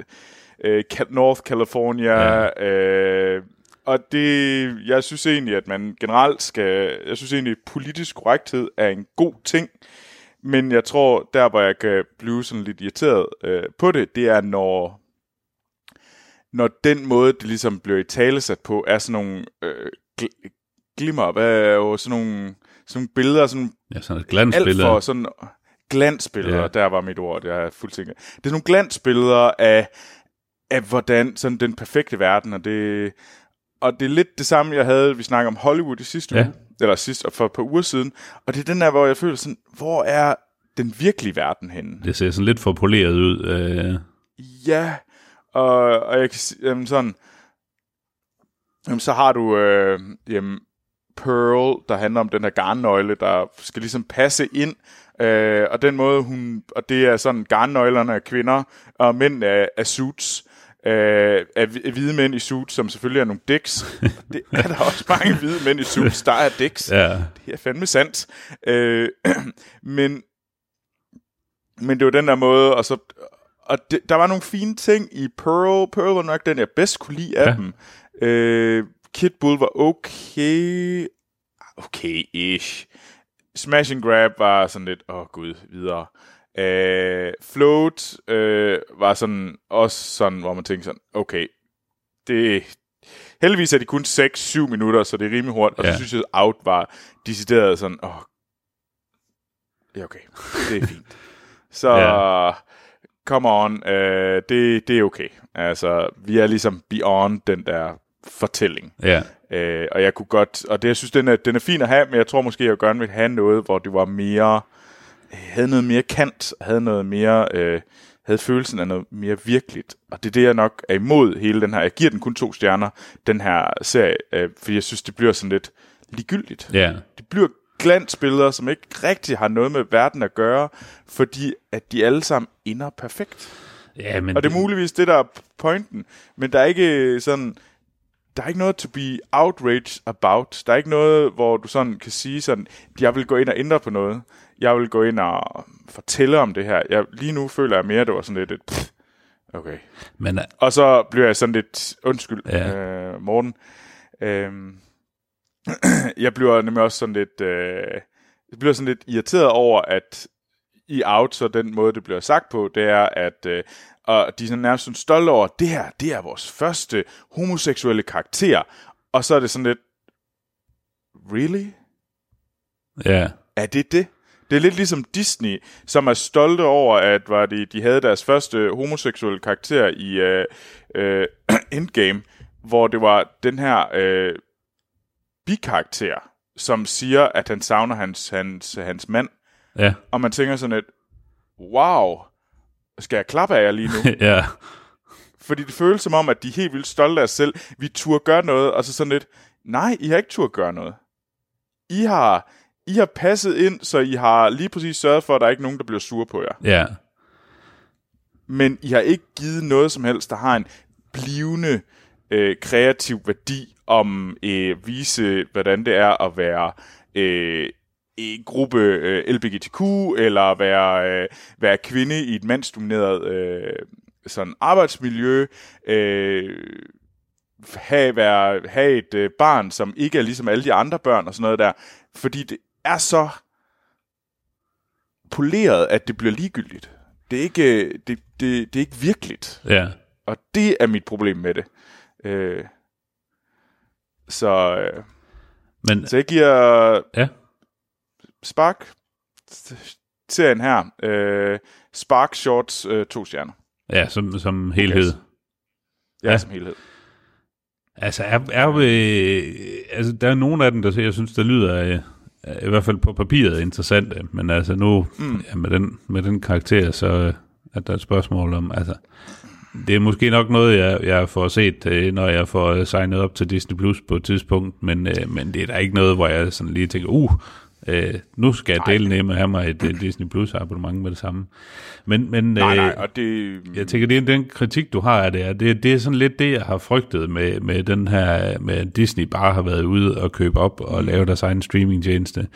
øh, North California, ja. øh, og det, jeg synes egentlig, at man generelt skal, jeg synes egentlig, at politisk korrekthed er en god ting, men jeg tror, der hvor jeg kan blive sådan lidt irriteret øh, på det, det er, når når den måde, det ligesom bliver i talesat på, er sådan nogle øh, gl- glimmer, hvad er jo sådan nogle, sådan nogle billeder, sådan ja, sådan et alt glansbillede. for sådan glansbilleder, ja. der var mit ord, jeg er fuldstændig. Det er sådan nogle glansbilleder af, af hvordan sådan den perfekte verden, og det, og det er lidt det samme, jeg havde, vi snakkede om Hollywood i sidste Ja. uge, eller sidst, for et par uger siden, og det er den der, hvor jeg føler sådan, hvor er den virkelige verden henne? Det ser sådan lidt for poleret ud. Øh, Ja, og, og jeg kan jamen sådan, jamen så har du øh, jamen, Pearl, der handler om den her garnnøgle, der skal ligesom passe ind, øh, og den måde hun, og det er sådan, garnnøglerne er kvinder, og mænd er, er suits, øh, af hvi- af hvide mænd i suits, som selvfølgelig er nogle dicks. det er der også mange hvide mænd i suits, der er dicks. ja, Det er fandme sandt. Øh, men, men det var den der måde, og så og det, der var nogle fine ting i Pearl. Pearl var nok den, jeg bedst kunne lide af ja. dem. Øh, Kid Bull var okay. Okay-ish. Smash and Grab var sådan lidt, åh oh, gud, videre. Øh, Float øh, var sådan også sådan, hvor man tænkte sådan, okay, det, heldigvis er de kun 6-7 minutter, så det er rimelig hurtigt. Og Ja. så synes jeg, Out var decideret sådan, åh, oh, det er okay, det er fint. Så, Ja. ja. come on, øh, det, det er okay. Altså, vi er ligesom beyond den der fortælling. ja, Øh, og jeg kunne godt, og det, jeg synes, den er, den er fin at have, men jeg tror måske, jeg gerne vil have noget, hvor det var mere, havde noget mere kant, havde noget mere, øh, havde følelsen af noget mere virkeligt. Og det er det, jeg nok er imod hele den her. Jeg giver den kun to stjerner, den her serie, øh, fordi jeg synes, det bliver sådan lidt ligegyldigt. ja. Det bliver glansbilleder, som ikke rigtig har noget med verden at gøre, fordi at de alle sammen ender perfekt. Ja, men Og det er muligvis det, der er pointen. Men der er ikke sådan... Der er ikke noget to be outraged about. Der er ikke noget, hvor du sådan kan sige sådan, jeg vil gå ind og ændre på noget. Jeg vil gå ind og fortælle om det her. Jeg, lige nu føler jeg mere, at det var sådan lidt et... Pff, okay. men, Og så bliver jeg sådan lidt... Undskyld, Ja. øh, Morten. Øhm, jeg bliver nemlig også sådan lidt... Øh, jeg bliver sådan lidt irriteret over, at i Out, så den måde, det bliver sagt på, det er, at øh, og de er sådan nærmest sådan stolte over, det her, det er vores første homoseksuelle karakter. Og så er det sådan lidt, really? ja, Er det det? Det er lidt ligesom Disney, som er stolte over, at var de, de havde deres første homoseksuelle karakter i øh, øh, Endgame, hvor det var den her øh, bikarakter, som siger, at han savner hans, hans, hans mand. ja, Og man tænker sådan lidt, wow, skal jeg klappe af jer lige nu? ja, Fordi det føles som om, at de er helt vildt stolte af sig selv. Vi turde gøre noget, og så sådan lidt, nej, I har ikke turde gøre noget. I har, I har passet ind, så I har lige præcis sørget for, at der er ikke nogen, der bliver sure på jer. ja, Men I har ikke givet noget som helst, der har en blivende øh, kreativ værdi om øh, vise, hvordan det er at være øh, en gruppe øh, LGBTQ, eller være, øh, være kvinde i et mandsdomineret øh, sådan arbejdsmiljø, øh, have, være, have et øh, barn, som ikke er ligesom alle de andre børn og sådan noget der. Fordi det er så poleret, at det bliver ligegyldigt. Det er ikke, det, det, det er ikke virkeligt. Ja. Og det er mit problem med det. Øh, så, øh, Men, så jeg giver ja. Spark serien her. Øh, Spark Shorts øh, to stjerner. Ja, som, som helhed. Ja, Ja. ja. som helhed. Altså, er, er, øh, altså, der er nogle af dem, der jeg synes, der lyder øh, i hvert fald på papiret interessante, men altså nu, mm. ja, med, den, med den karakter, så øh, er der et spørgsmål om, altså, det er måske nok noget, jeg, jeg får set, øh, når jeg får øh, signet op til Disney Plus på et tidspunkt, men, øh, men det er da ikke noget, hvor jeg sådan lige tænker, uh, øh, nu skal jeg dele nemme have mig et øh, Disney Plus abonnement med det samme. Men, men, Nej, øh, nej, og det... jeg tænker, det er den kritik, du har af det, er, det, det er sådan lidt det, jeg har frygtet med, med den her, med at Disney bare har været ude og købe op og lave deres egen streamingtjeneste,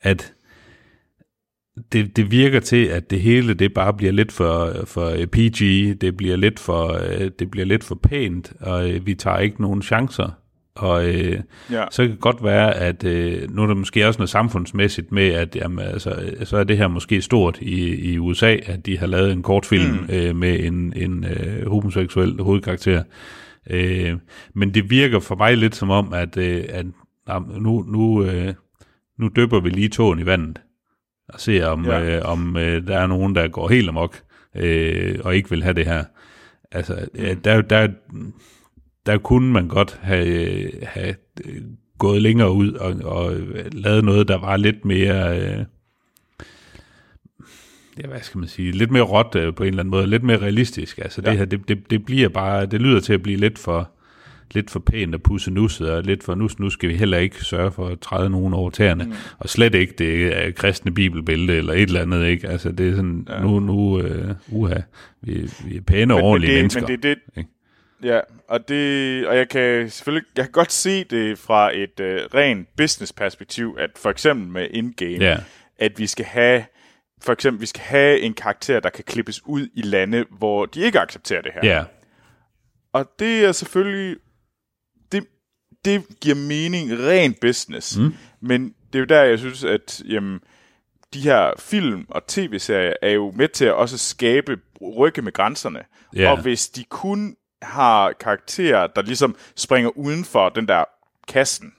at det, det virker til, at det hele det bare bliver lidt for, for PG, det bliver lidt for, øh, det bliver lidt for pænt, og øh, vi tager ikke nogen chancer. Og øh, Ja. så kan det godt være, at øh, nu er der måske også noget samfundsmæssigt med, at jamen, altså, øh, så er det her måske stort i, i USA, at de har lavet en kortfilm mm. øh, med en, en øh, homoseksuel hovedkarakter. Øh, men det virker for mig lidt som om, at, øh, at nu, nu, øh, nu døber vi lige tåen i vandet og ser, om, ja. Øh, om øh, der er nogen, der går helt amok øh, og ikke vil have det her. Altså, mm. der, der, der kunne man godt have, have øh, gået længere ud og, og lavet noget, der var lidt mere... Øh, ja, hvad skal man sige, lidt mere råt øh, på en eller anden måde, lidt mere realistisk. Altså ja. det her, det, det, det bliver bare, det lyder til at blive lidt for, lidt for pænt at pusse nusset, og lidt for, nu, nu skal vi heller ikke sørge for at træde nogen over tæerne, mm. og slet ikke det er kristne bibelbælte eller et eller andet, ikke? Altså det er sådan, ja. nu, nu uh, uha, vi, vi er pæne og ordentlige det- mennesker. Men det, det, ikke? Ja, og, det, og jeg kan selvfølgelig jeg kan godt se det fra et øh, rent business-perspektiv, at for eksempel med Endgame, Ja. at vi skal have for eksempel, vi skal have en karakter, der kan klippes ud i lande, hvor de ikke accepterer det her. Ja, Og det er selvfølgelig, det, det giver mening ren business. Mm. Men det er jo der, jeg synes, at jamen, de her film og tv-serier er jo med til at også skabe rykke med grænserne. Ja. Og hvis de kun har karakterer, der ligesom springer uden for den der kassen,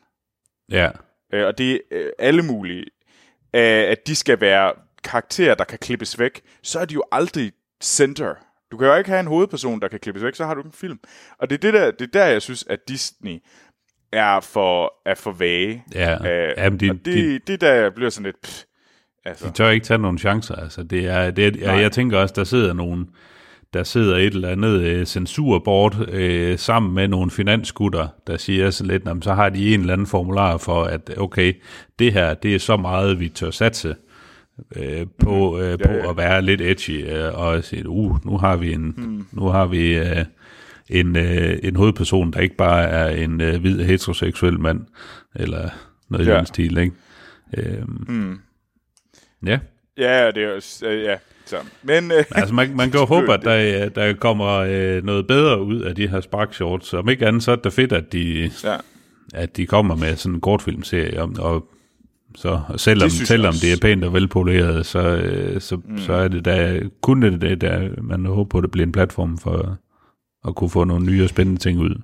ja, øh, og det er øh, alle mulige, øh, at de skal være karakterer, der kan klippes væk, så er de jo aldrig center. Du kan jo ikke have en hovedperson, der kan klippes væk, så har du en film. Og det er, det der, det er der, jeg synes, at Disney er for, er for vage. ja. Øh, Jamen, de, det, de, det er der, jeg bliver sådan lidt... Pff, altså. de tør ikke tage nogen chancer. Altså, det er, det er, jeg, jeg tænker også, der sidder nogen, der sidder et eller andet øh, censurbord øh, sammen med nogle finansgutter, der siger så lidt, "Nå, men så har de en eller anden formular for, at okay, det her, det er så meget, vi tør satse øh, på, øh, på ja. at være lidt edgy, øh, og sige, uh, nu har vi en, mm. nu har vi øh, en, øh, en hovedperson, der ikke bare er en øh, hvid heteroseksuel mand, eller noget ja. i Ja. den stil, ikke? Øh, mm. Ja. Ja, det er øh, Ja, så. Men... Øh, Altså man, man kan jo håbe, at der, der kommer øh, noget bedre ud af de her Spark Shorts. Om ikke andet, så er det fedt, at de, ja. at de kommer med sådan en kortfilmserie. Og, og så og selvom, Det selvom det er pænt og velpoleret, så, øh, så, mm. så er det da kun det, det der, man håber på, at det bliver en platform for at kunne få nogle nye og spændende ting ud.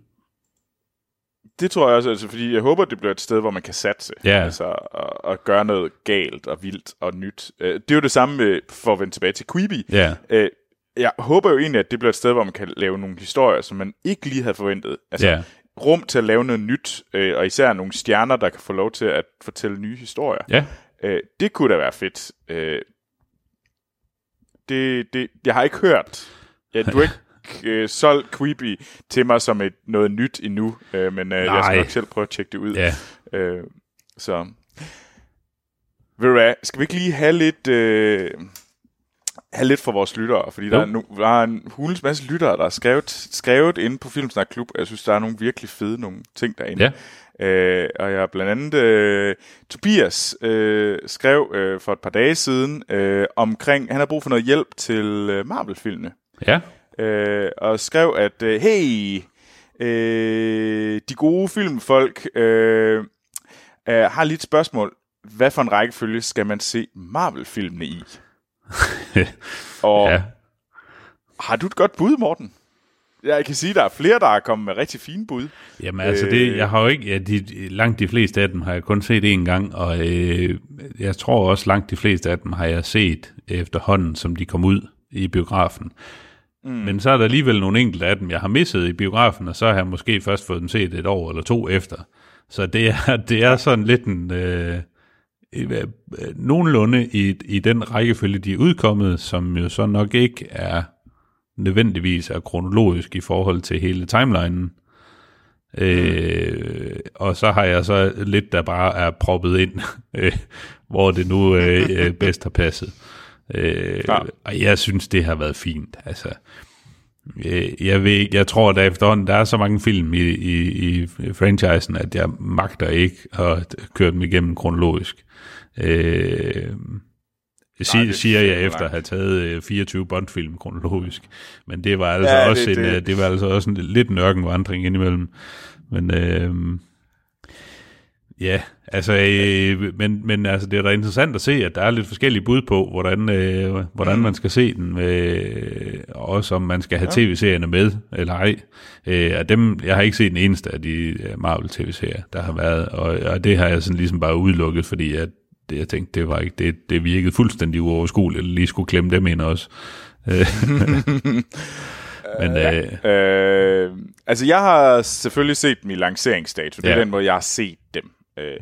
Det tror jeg også, altså, fordi jeg håber, det bliver et sted, hvor man kan satse. Ja. Altså, og, og gøre noget galt og vildt og nyt. Øh, Det er jo det samme med, for at vende tilbage til Quibi. Ja, Øh, Jeg håber jo egentlig, at det bliver et sted, hvor man kan lave nogle historier, som man ikke lige havde forventet. Altså, ja, rum til at lave noget nyt, øh, og især nogle stjerner, der kan få lov til at fortælle nye historier. ja. Det kunne da være fedt. Det, det, jeg har ikke hørt. Ja, du ikke øh, solgt Quibi til mig som et, noget nyt endnu, øh, men øh, jeg skal nok selv prøve at tjekke det ud. ja. Øh, så. Ved du hvad, skal vi ikke lige have lidt... Øh, have lidt for vores lyttere, fordi Jo. der er, nu, der er en hulens masse lyttere, der er skrevet, skrevet inde på Filmsnak Klub, og jeg synes, der er nogle virkelig fede nogle ting derinde. Ja. Øh, og jeg har blandt andet øh, Tobias øh, skrev øh, for et par dage siden øh, omkring, han har brug for noget hjælp til øh, Marvel-filmene. Ja, Øh, og skrev, at øh, hey, Øh, de gode filmfolk øh, øh, har lidt spørgsmål. Hvad for en rækkefølge skal man se Marvel-filmene i? Og Ja. har du et godt bud, Morten? Jeg kan sige, at der er flere, der er kommet med rigtig fine bud. Jamen altså, det, Øh. jeg har jo ikke, ja, de, langt de fleste af dem har jeg kun set én gang, og øh, jeg tror også langt de fleste af dem har jeg set efterhånden, som de kom ud i biografen. Mm. Men så er der alligevel nogle enkelte af dem, jeg har misset i biografen, og så har jeg måske først fået dem set et år eller to efter. Så det er, det er sådan lidt en... Øh, øh, øh, nogenlunde i, i den rækkefølge, de er udkommet, som jo så nok ikke er nødvendigvis er kronologisk i forhold til hele timelinen. Øh, og så har jeg så lidt, der bare er proppet ind, øh, hvor det nu øh, øh, bedst har passet. Øh, Ja. Og jeg synes, det har været fint. Altså, øh, jeg, ved, jeg tror, der efterhånden der er så mange film i, i, i franchisen, at jeg magter ikke at køre dem igennem kronologisk. Øh, sig, det siger er jeg efter at have taget øh, 24 Bond-film kronologisk. Men det var altså Ja, det- også en, det- øh, det var altså også en lidt nørkenvandring indimellem. Men øh, ja, altså, øh, men, men altså, det er da interessant at se, at der er lidt forskellige bud på, hvordan, øh, hvordan Mm. man skal se den, øh, og også om man skal have ja. tv-serierne med, eller ej. Øh, og dem, jeg har ikke set den eneste af de øh, Marvel-tv-serier, der har været, og, og det har jeg sådan ligesom bare udelukket, fordi at det, jeg tænkte, det var ikke, det, det virkede fuldstændig uoverskueligt, at lige skulle klemme dem ind også. Øh, men øh, Øh, altså, jeg har selvfølgelig set dem i lanceringsdato. Det er Ja. den måde, jeg har set dem. Øh,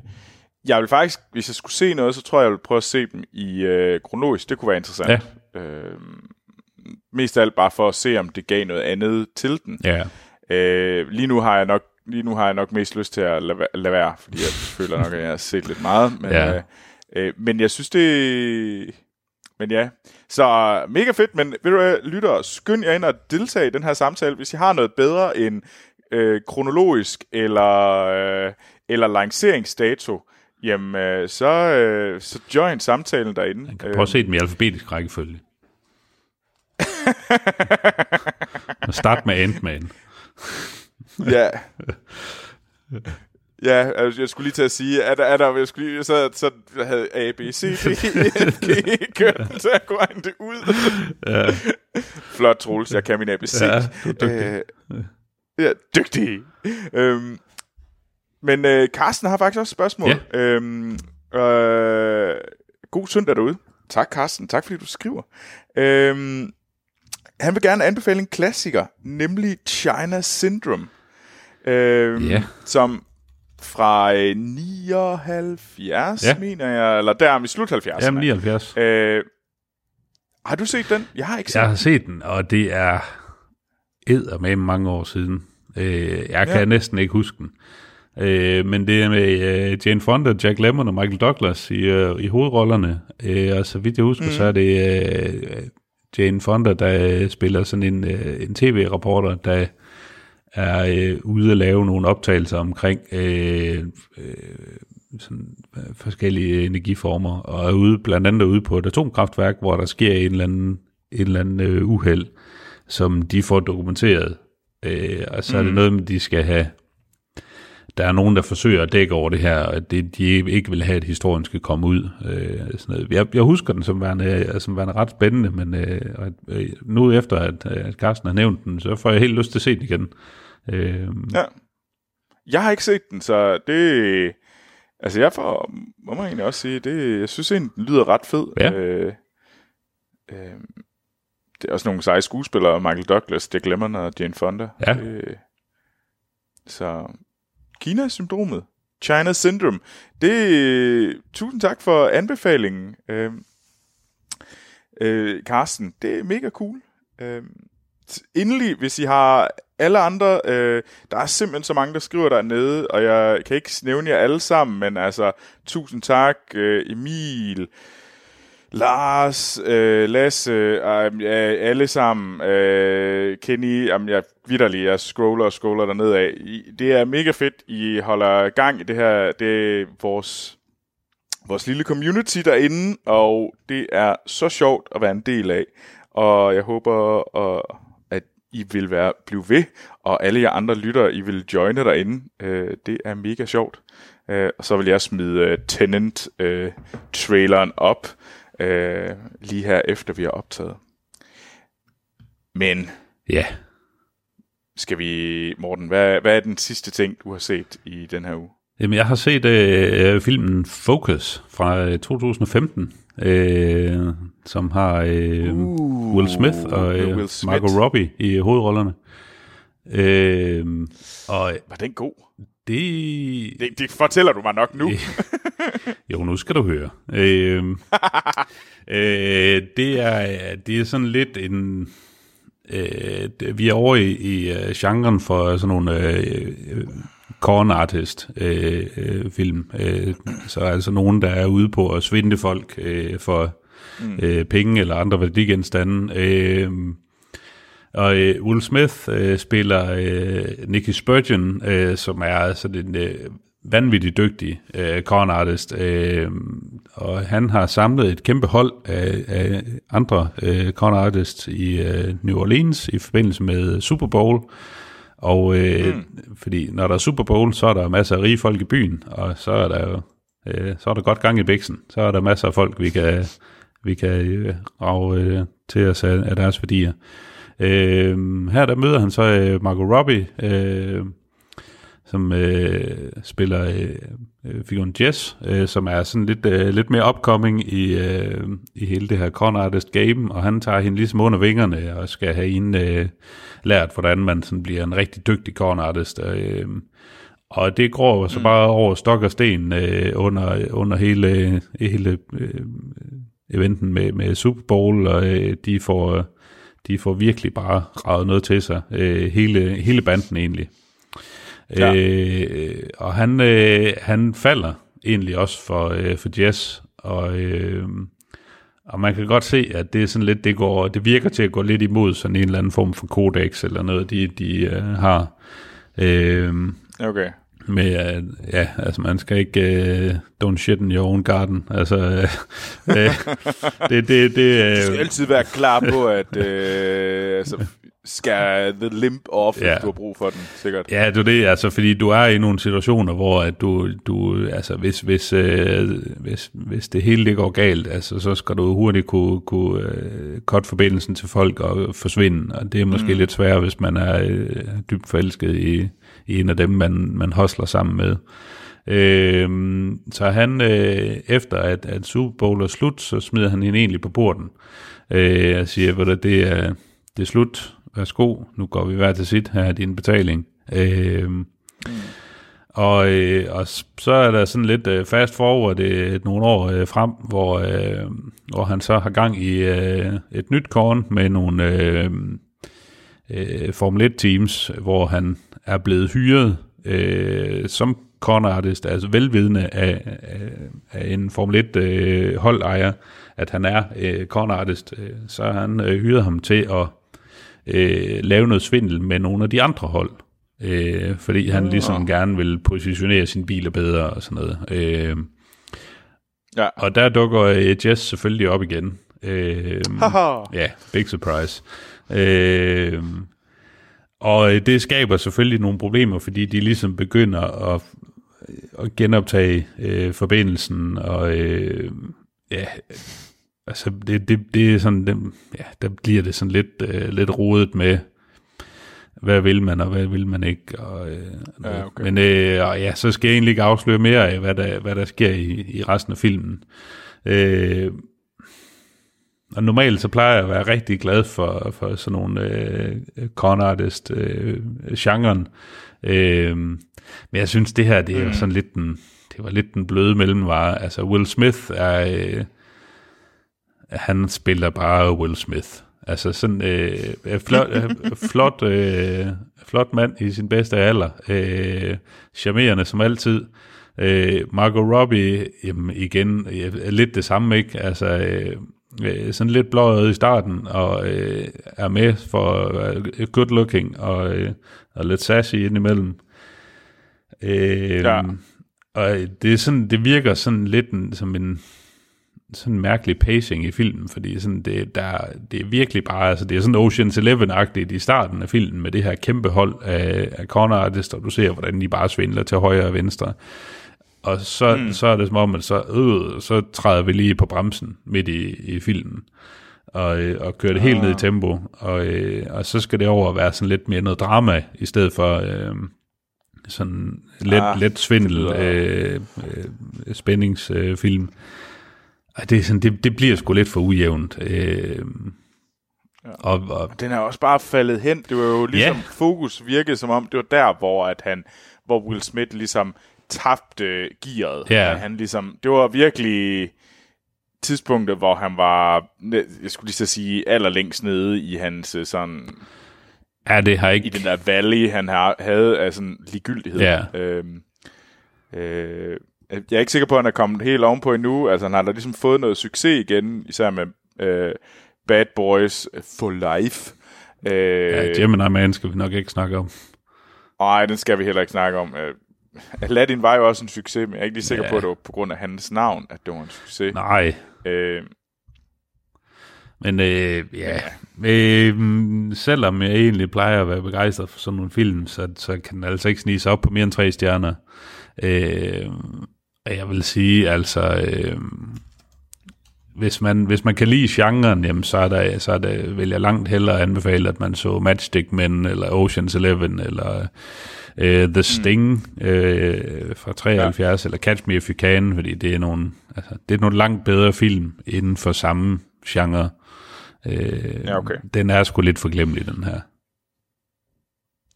jeg vil faktisk, hvis jeg skulle se noget, så tror jeg, jeg vil prøve at se dem i øh, kronologisk. Det kunne være interessant. Ja. Øh, mest af alt bare for at se, om det gav noget andet til den. ja, Øh, lige nu har jeg nok lige nu har jeg nok mest lyst til at lade, lade være, fordi jeg føler nok, at jeg har set lidt meget. Men, ja. øh, øh, men jeg synes, det... Men ja, så mega fedt, men ved du hvad, lytter, skynd jer ind og deltage i den her samtale, hvis I har noget bedre end øh, kronologisk eller, øh, eller lanceringsdato, jamen øh, så, øh, så join samtalen derinde. man kan prøve at se dem i alfabetisk rækkefølge. Og Start med Ant-Man. Ja. Ja, altså, jeg skulle lige til at sige, er der, er der, jeg skulle lige, så, så havde A, B, C, D, E, F, G, kørt den til at regne det ud. Ja, Flot, Troels, jeg kan min ABC. Ja, du er dygtig. Øh, ja, dygtig. Øhm, men øh, Carsten har faktisk også et spørgsmål. Ja. Øhm, øh, god søndag derude. Tak, Carsten. Tak, fordi du skriver. Øhm, han vil gerne anbefale en klassiker, nemlig China Syndrome. Øhm, Ja. Som fra øh, 79, Ja. mener jeg, eller der i slut 70'erne. Jamen 79. Øh, har du set den? Jeg har ikke set Jeg har set den, og det er med mange år siden. Øh, jeg kan Ja. næsten ikke huske den. Øh, men det er med øh, Jane Fonda, Jack Lemmon og Michael Douglas i, øh, i hovedrollerne. Øh, og så vidt jeg husker, mm. så er det øh, Jane Fonda, der øh, spiller sådan en, øh, en tv-rapporter, der er øh, ude at lave nogle optagelser omkring øh, øh, sådan, øh, forskellige energiformer, og er ude, blandt andet ude på et atomkraftværk, hvor der sker en eller anden, en eller anden øh, uheld, som de får dokumenteret. Øh, og så er det noget med, de skal have der er nogen, der forsøger at dække over det her, at det, de ikke vil have, at historien skal komme ud. Øh, sådan noget. Jeg, jeg husker den som værende, som værende ret spændende, men øh, øh, nu efter, at, at Carsten har nævnt den, så får jeg helt lyst til at se den igen. Øh, Ja. Jeg har ikke set den, så det... Altså, jeg får, må man egentlig også sige, det, jeg synes egentlig, den lyder ret fed. Ja. Øh, øh, det er også nogle seje skuespillere, Michael Douglas, Jack Lemmon og Jane Fonda. Ja. Det, så Kina-syndromet, China Syndrome, det, øh, tusind tak for anbefalingen, øhm, øh, øh, Carsten. Det er mega cool. Øh, endelig, hvis I har alle andre, øh, der er simpelthen så mange, der skriver dernede, og jeg kan ikke nævne jer alle sammen, men altså, tusind tak, øh, Emil, Lars, øh, Lasse, øh, alle sammen, øh, Kenny, jamen, jeg vidderlig, jeg scroller og scroller derned af. Det er mega fedt, I holder gang i det her, det er vores, vores lille community derinde, og det er så sjovt at være en del af. Og jeg håber, og, at I vil være, blive ved, og alle jer andre lyttere, I vil joine derinde. Øh, det er mega sjovt. Øh, og så vil jeg smide øh, Tenant-traileren øh, op, øh, lige her efter vi har optaget. Men... Ja. Skal vi, Morten, hvad, hvad er den sidste ting, du har set i den her uge? Jamen, jeg har set øh, filmen Focus fra 2015, øh, som har øh, uh, Will Smith og øh, Will Smith. Margot Robbie i hovedrollerne. Øh, og, Var den god? Det... det... Det fortæller du mig nok nu. jo, nu skal du høre. Øh, øh, det, er, det er sådan lidt en... Øh, vi er over i, i uh, genren for sådan nogle... Øh, corn artist øh, øh, film. Øh, så altså nogen, der er ude på at svinde folk øh, for mm. øh, penge eller andre værdigenstande. Øh, og øh, Will Smith øh, spiller øh, Nicky Spurgeon, øh, som er sådan en øh, vanvittigt dygtig øh, corn artist. Øh, og han har samlet et kæmpe hold af, af andre øh, corn artists i øh, New Orleans i forbindelse med Super Bowl. Og øh, mm. fordi når der er Super Bowl, så er der masser af rige folk i byen, og så er der jo øh, så er der godt gang i bæksen. Så er der masser af folk, vi kan, vi kan øh, rage øh, til os af, af deres værdier. Øh, her der møder han så øh, Margot Robbie, øh, som øh, spiller øh, øh, figuren Jess, øh, som er sådan lidt, øh, lidt mere upcoming i, øh, i hele det her con artist game, og han tager hende ligesom under vingerne og skal have hende øh, lært, hvordan man sådan bliver en rigtig dygtig con artist. Øh, og det går så mm. bare over stok og sten øh, under, under hele, hele øh, eventen med, med Super Bowl, og øh, de får de får virkelig bare ravet noget til sig, øh, hele, hele banden egentlig. Ja. Øh, og han, øh, han falder egentlig også for, øh, for Jess, og, øh, og man kan godt se, at det er sådan lidt, det, går, det virker til at gå lidt imod sådan en eller anden form for kodex, eller noget, de, de øh, har. Øh, okay med, at ja, altså man skal ikke uh, don't shit in your own garden. Altså, uh, det, det, det, uh, du skal altid være klar på, at uh, altså, skal the limp off, ja. hvis du har brug for den, sikkert. Ja, det er det, altså, fordi du er i nogle situationer, hvor at du, du altså, hvis, hvis, uh, hvis, hvis det hele det går galt, altså, så skal du hurtigt kunne, kunne uh, cut forbindelsen til folk og forsvinde, og det er måske mm. lidt svært, hvis man er uh, dybt forelsket i en af dem, man, man hostler sammen med. Øh, så han, øh, efter at, at Super Bowl er slut, så smider han hende egentlig på borden Øh, og siger, at det er, det er slut, værsgo, nu går vi hver til sit, her er din betaling. Øh, mm. Og, øh, og så er der sådan lidt øh, fast forward øh, nogle år øh, frem, hvor, øh, hvor han så har gang i øh, et nyt korn med nogle øh, øh, Formel 1 teams, hvor han er blevet hyret øh, som corner artist, altså velvidende af, af, af en Formel 1 øh, holdejer, at han er øh, øh, så han øh, hyret ham til at øh, lave noget svindel med nogle af de andre hold. Øh, fordi han ligesom gerne vil positionere sin biler bedre og sådan noget. Øh, ja. Og der dukker øh, Jess selvfølgelig op igen. Øh, ja, big surprise. Øh, og øh, det skaber selvfølgelig nogle problemer, fordi de ligesom begynder at, at genoptage øh, forbindelsen, og øh, ja, altså det, det, det er sådan, det, ja, der bliver det sådan lidt, øh, lidt rodet med, hvad vil man, og hvad vil man ikke. Og, øh, ja, okay. Men øh, og ja, så skal jeg egentlig ikke afsløre mere af, hvad der, hvad der sker i, i resten af filmen. Øh, og normalt så plejer jeg at være rigtig glad for, for sådan nogle øh, con artist øh, genren. Øh, men jeg synes det her, det er mm. sådan lidt den, det var lidt den bløde mellemvare. Altså Will Smith er, øh, han spiller bare Will Smith. Altså sådan øh, flot, øh, flot, øh, flot mand i sin bedste alder. Øh, charmerende som altid. Øh, Margot Robbie, jamen igen, lidt det samme, ikke? Altså, øh, øh, sådan lidt blåøjet i starten, og øh, er med for øh, good looking, og, øh, og lidt sassy indimellem. Øh, ja. Og det, er sådan, det virker sådan lidt en, som en, sådan en mærkelig pacing i filmen, fordi sådan det, der, det er virkelig bare, altså det er sådan Ocean's Eleven-agtigt i starten af filmen, med det her kæmpe hold af, af corner artists, og du ser, hvordan de bare svindler til højre og venstre. Og så, mm. så er det som om, at så, øh, så træder vi lige på bremsen midt i, i filmen, og, øh, og kører det helt ned i tempo, og, øh, og så skal det over at være sådan lidt mere noget drama, i stedet for... Øh, sådan let, ah, let svindel øh, øh, spændingsfilm. Øh, det, er sådan, det, det bliver sgu lidt for ujævnt. Øh, ja. og, og, den er også bare faldet hen. Det var jo ligesom, ja. fokus virkede som om, det var der, hvor, at han, hvor Will Smith ligesom tabte gearet. Ja. Han ligesom, det var virkelig tidspunktet, hvor han var, jeg skulle lige så sige, allerlængst nede i hans øh, sådan... Ja, det har ikke... I den der valley, han havde af sådan ligegyldighed. Ja. Øhm, øh, jeg er ikke sikker på, at han er kommet helt ovenpå endnu. Altså, han har da ligesom fået noget succes igen, især med øh, Bad Boys for Life. Øh, ja, Gemini Man skal vi nok ikke snakke om. Nej, den skal vi heller ikke snakke om. Aladdin var jo også en succes, men jeg er ikke lige sikker ja. på, at det var på grund af hans navn, at det var en succes. Nej. Øh, men øh, ja, øh, selvom jeg egentlig plejer at være begejstret for sådan nogle film, så, så kan den altså ikke snige sig op på mere end tre stjerner. Øh, jeg vil sige, altså, øh, hvis, man, hvis man kan lide genren, jamen, så, er der, så er det, vil jeg langt hellere anbefale, at man så Matchstick Men, eller Ocean's Eleven, eller øh, The mm. Sting mm. øh, fra 73, ja. eller Catch Me If You Can, fordi det er nogle, altså, det er nogle langt bedre film inden for samme genre. Øh, ja, okay. Den er sgu lidt forglemmelig, den her.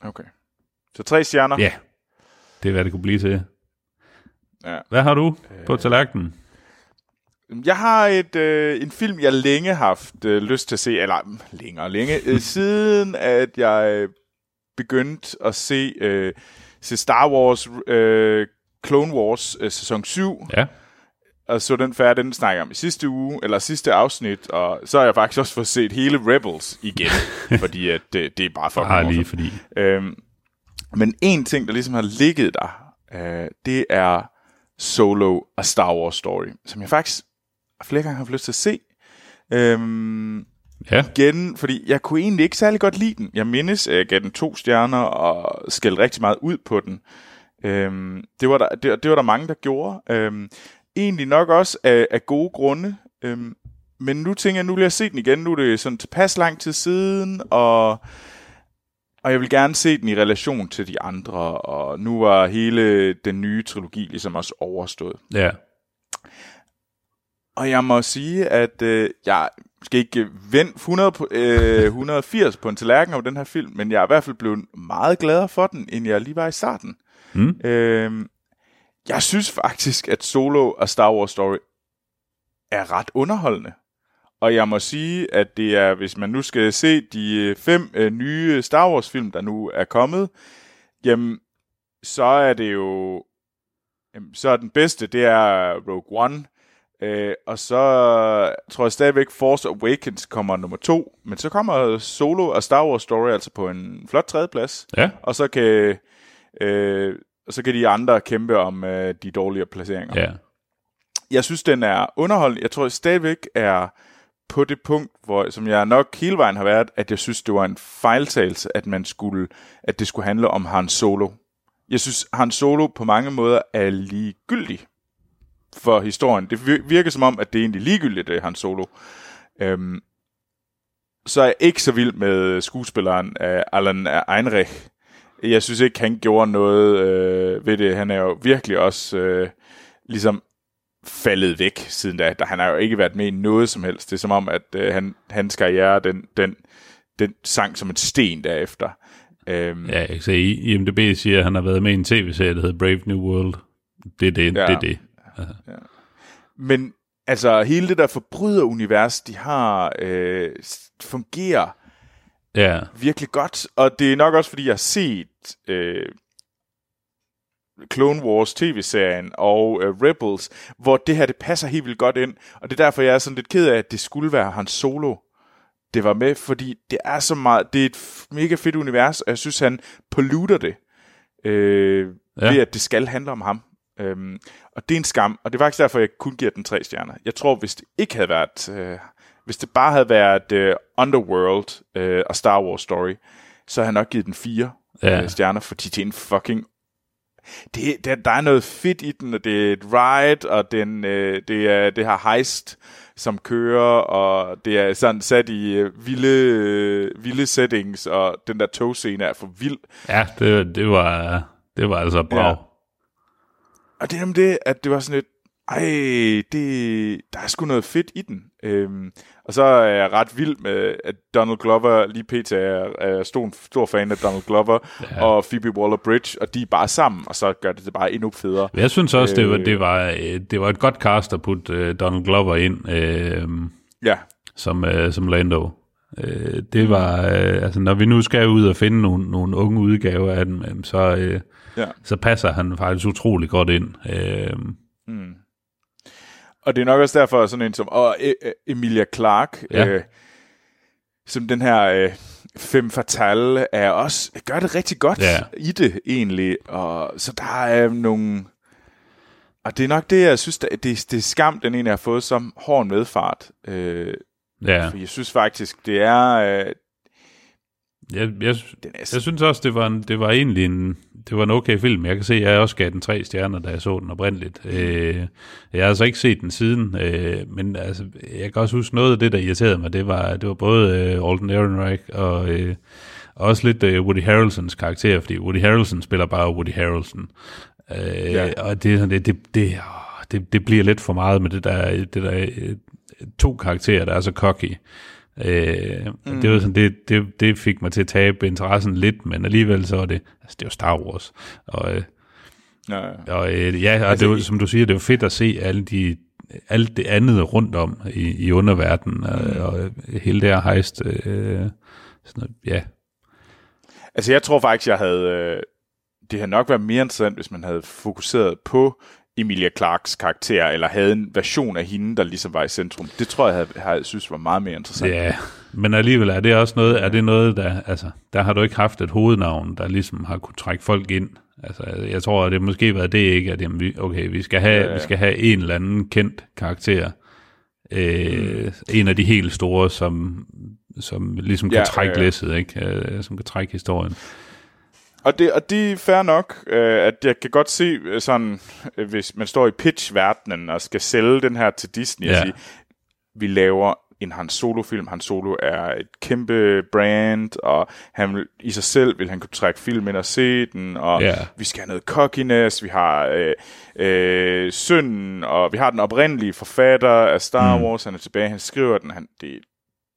Okay. Så tre stjerner? Ja, det er hvad det kunne blive til. Ja. Hvad har du på tallerkenen? Jeg har et øh, en film, jeg længe haft øh, lyst til at se, eller længere længe, øh, siden at jeg begyndte at se, øh, se Star Wars øh, Clone Wars øh, sæson 7. Ja. Og så den færdig, den snakker om i sidste uge, eller sidste afsnit, og så har jeg faktisk også fået set hele Rebels igen, fordi at det, det er bare for Bare lige fordi. Øhm, men en ting, der ligesom har ligget der, øh, det er Solo A Star Wars Story, som jeg faktisk flere gange har haft lyst til at se. Øhm, ja. Igen, fordi jeg kunne egentlig ikke særlig godt lide den. Jeg mindes, at jeg gav den to stjerner og skældte rigtig meget ud på den. Øhm, det, var der, det, det var der mange, der gjorde. Øhm, egentlig nok også af, af gode grunde. Øhm, men nu tænker jeg, nu vil jeg se den igen. Nu er det sådan tilpas lang tid siden, og og jeg vil gerne se den i relation til de andre, og nu var hele den nye trilogi ligesom også overstået. Ja. Og jeg må sige, at øh, jeg skal ikke vende 100 på, øh, 180 på en tallerken over den her film, men jeg er i hvert fald blevet meget gladere for den, end jeg lige var i starten. Mm. Øh, jeg synes faktisk, at Solo og Star Wars Story er ret underholdende. Og jeg må sige, at det er, hvis man nu skal se de øh, fem øh, nye Star Wars film, der nu er kommet, jamen, så er det jo, jamen, så er den bedste, det er Rogue One, øh, og så tror jeg stadigvæk Force Awakens kommer nummer to, men så kommer Solo og Star Wars Story altså på en flot tredjeplads, ja. og så kan, øh, så kan de andre kæmpe om øh, de dårligere placeringer. Ja. Jeg synes, den er underholdende. Jeg tror jeg stadigvæk er på det punkt, hvor, som jeg nok hele vejen har været, at jeg synes, det var en fejltagelse, at man skulle, at det skulle handle om Han Solo. Jeg synes, Han Solo på mange måder er ligegyldig for historien. Det virker som om, at det er egentlig ligegyldigt, det er Han Solo. Øhm, så er jeg ikke så vild med skuespilleren uh, Alan Einrich. Jeg synes ikke, han gjorde noget øh, ved det. Han er jo virkelig også øh, ligesom faldet væk siden da. Han har jo ikke været med i noget som helst. Det er som om, at øh, han, hans karriere, den, den, den sang som et sten derefter. Øhm, ja, jeg kan se, IMDb siger, at han har været med i en tv-serie, der hedder Brave New World. Det er det. Ja, det, er det. Ja. Men altså, hele det der forbryderunivers, de har, øh, fungerer ja. virkelig godt. Og det er nok også, fordi jeg har set øh, Clone Wars tv-serien og uh, Rebels, hvor det her, det passer helt vildt godt ind. Og det er derfor, jeg er sådan lidt ked af, at det skulle være hans solo, det var med, fordi det er så meget, det er et mega fedt univers, og jeg synes, han polluter det, øh, ja. ved at det skal handle om ham. Øhm, og det er en skam, og det er faktisk derfor, jeg kun giver den tre stjerner. Jeg tror, hvis det ikke havde været... Øh, hvis det bare havde været øh, Underworld øh, og Star Wars Story, så havde jeg nok givet den fire Ja. øh, stjerner, fordi det er en fucking... Det, det, der er noget fedt i den, og det er et ride, og den, øh, det, er, det har heist, som kører, og det er sådan sat i øh, vilde, øh, vilde settings, og den der togscene er for vild. Ja, det, det, var, det var altså bra. Ja. Og det er om det, at det var sådan et, ej, det, der er sgu noget fedt i den. Øhm, og så er jeg ret vild med, at Donald Glover, lige pt. er, er stor, stor fan af Donald Glover ja. Og Phoebe Waller-Bridge, og de er bare sammen, og så gør det det bare endnu federe. Jeg synes også, det var, Øh. det var, øh, det var et godt cast at putte øh, Donald Glover ind øh, Ja, som, øh, som Lando. Øh, det var, øh, altså når vi nu skal ud og finde nogle, nogle unge udgaver af dem, øh, så, øh, ja. så passer han faktisk utrolig godt ind. Øh, Og det er nok også derfor, sådan en som og, øh, øh, Emilia Clark, Ja. øh, som den her øh, femme fatale, er også, gør det rigtig godt Ja. i det egentlig. Og, så der er nogle... Og det er nok det, jeg synes, der, det, det er skam, den egentlig har fået som hård medfart. Øh, ja, for jeg synes faktisk, det er... Øh, jeg, jeg, den er jeg synes også, det var, en, det var egentlig en, det var en okay film. Jeg kan se, at jeg også gav den tre stjerner, da jeg så den oprindeligt. Øh, jeg har altså ikke set den siden, øh, men altså, jeg kan også huske noget af det, der irriterede mig. Det var, det var både øh, Alden Ehrenreich og øh, også lidt øh, Woody Harrelsons karakter, fordi Woody Harrelson spiller bare Woody Harrelson. Øh, Ja. Og det, det, det, det, det, det bliver lidt for meget med det der, det der øh, to karakterer, der er så cocky. Øh, mm. det, var sådan, det, det, det fik mig til at tabe interessen lidt, men alligevel så var det, altså det var Star Wars. Og, øh, ja, og øh, ja, og Altså, det var, som du siger, det var fedt at se alle de, alt det andet rundt om i, i underverdenen, og, og hele det her hejst. Øh, sådan noget, ja, Altså, jeg tror faktisk, jeg havde... Øh, det havde nok været mere interessant, hvis man havde fokuseret på Emilia Clarks karakter, eller havde en version af hende, der ligesom var i centrum. Det tror jeg, havde synes var meget mere interessant. Ja, men alligevel er det også noget, er det noget, der, altså, der har du ikke haft et hovednavn, der ligesom har kunne trække folk ind. Altså, jeg tror, at det måske været det ikke, at jamen, vi, okay, vi skal, have, Ja, ja, vi skal have en eller anden kendt karakter. Øh, mm. En af de helt store, som, som ligesom kan Ja, trække ja, ja. læsset, ikke? Øh, som kan trække historien. Og det, og det er fair nok, øh, at jeg kan godt se øh, sådan, øh, hvis man står i pitch-verdenen og skal sælge den her til Disney og Ja. sige, vi laver en Han Solo-film. Han Solo er et kæmpe brand, og han i sig selv vil han kunne trække film ind og se den, og Ja. vi skal have noget cockiness, vi har øh, øh, sønnen, og vi har den oprindelige forfatter af Star Mm. Wars, han er tilbage, han skriver den, han, det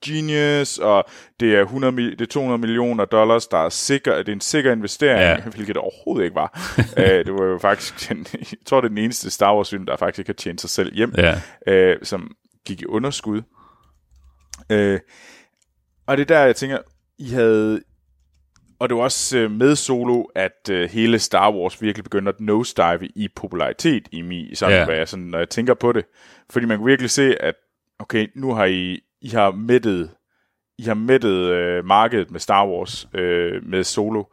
genius, og det er, 100, mil- det er 200 millioner dollars, der er sikker, det er en sikker investering, ja. Hvilket det overhovedet ikke var. øh, det var jo faktisk, den, jeg tror, det er den eneste Star Wars film, der faktisk ikke har tjent sig selv hjem, Ja, øh, som gik i underskud. Øh, og det er der, jeg tænker, I havde... Og det var også øh, med solo, at øh, hele Star Wars virkelig begyndte at nosedive i popularitet i mig, sådan, Ja. hvad jeg, sådan, når jeg tænker på det. Fordi man kunne virkelig se, at okay, nu har I, I har mættet, I har mættet øh, markedet med Star Wars øh, med solo,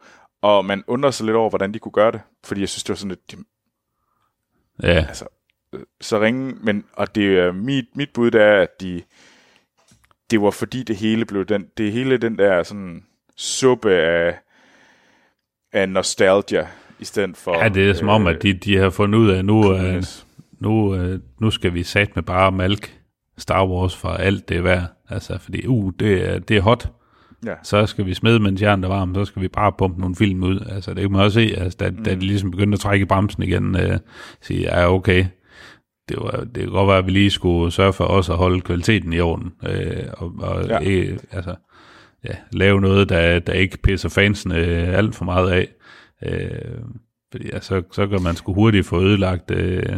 og man undrer sig lidt over, hvordan de kunne gøre det. Fordi jeg synes, det var sådan lidt, ja, altså, øh, så ringe, men, og det er mit, mit bud, det er, at de, det var fordi det hele blev den, det hele den der sådan suppe af, af nostalgia, i stedet for... ja det er som om, at de, de har fundet ud af, nu, øh, nu, øh, nu skal vi sat med bare malk Star Wars for alt det er værd. Altså, fordi uh, det, er, det er hot. Ja. Så skal vi smede, mens jernet er varmt, så skal vi bare pumpe nogle film ud. Altså, det kan man også se, altså, da, mm. da de ligesom begyndte at trække i bremsen igen, øh, sige, ja, okay, det, var, det kan godt være, at vi lige skulle sørge for også at holde kvaliteten i orden, øh, og, og Ja. ikke, altså, ja, lave noget, der, der ikke pisser fansene øh, alt for meget af. Øh, fordi ja, så, så kan man sgu hurtigt få ødelagt øh,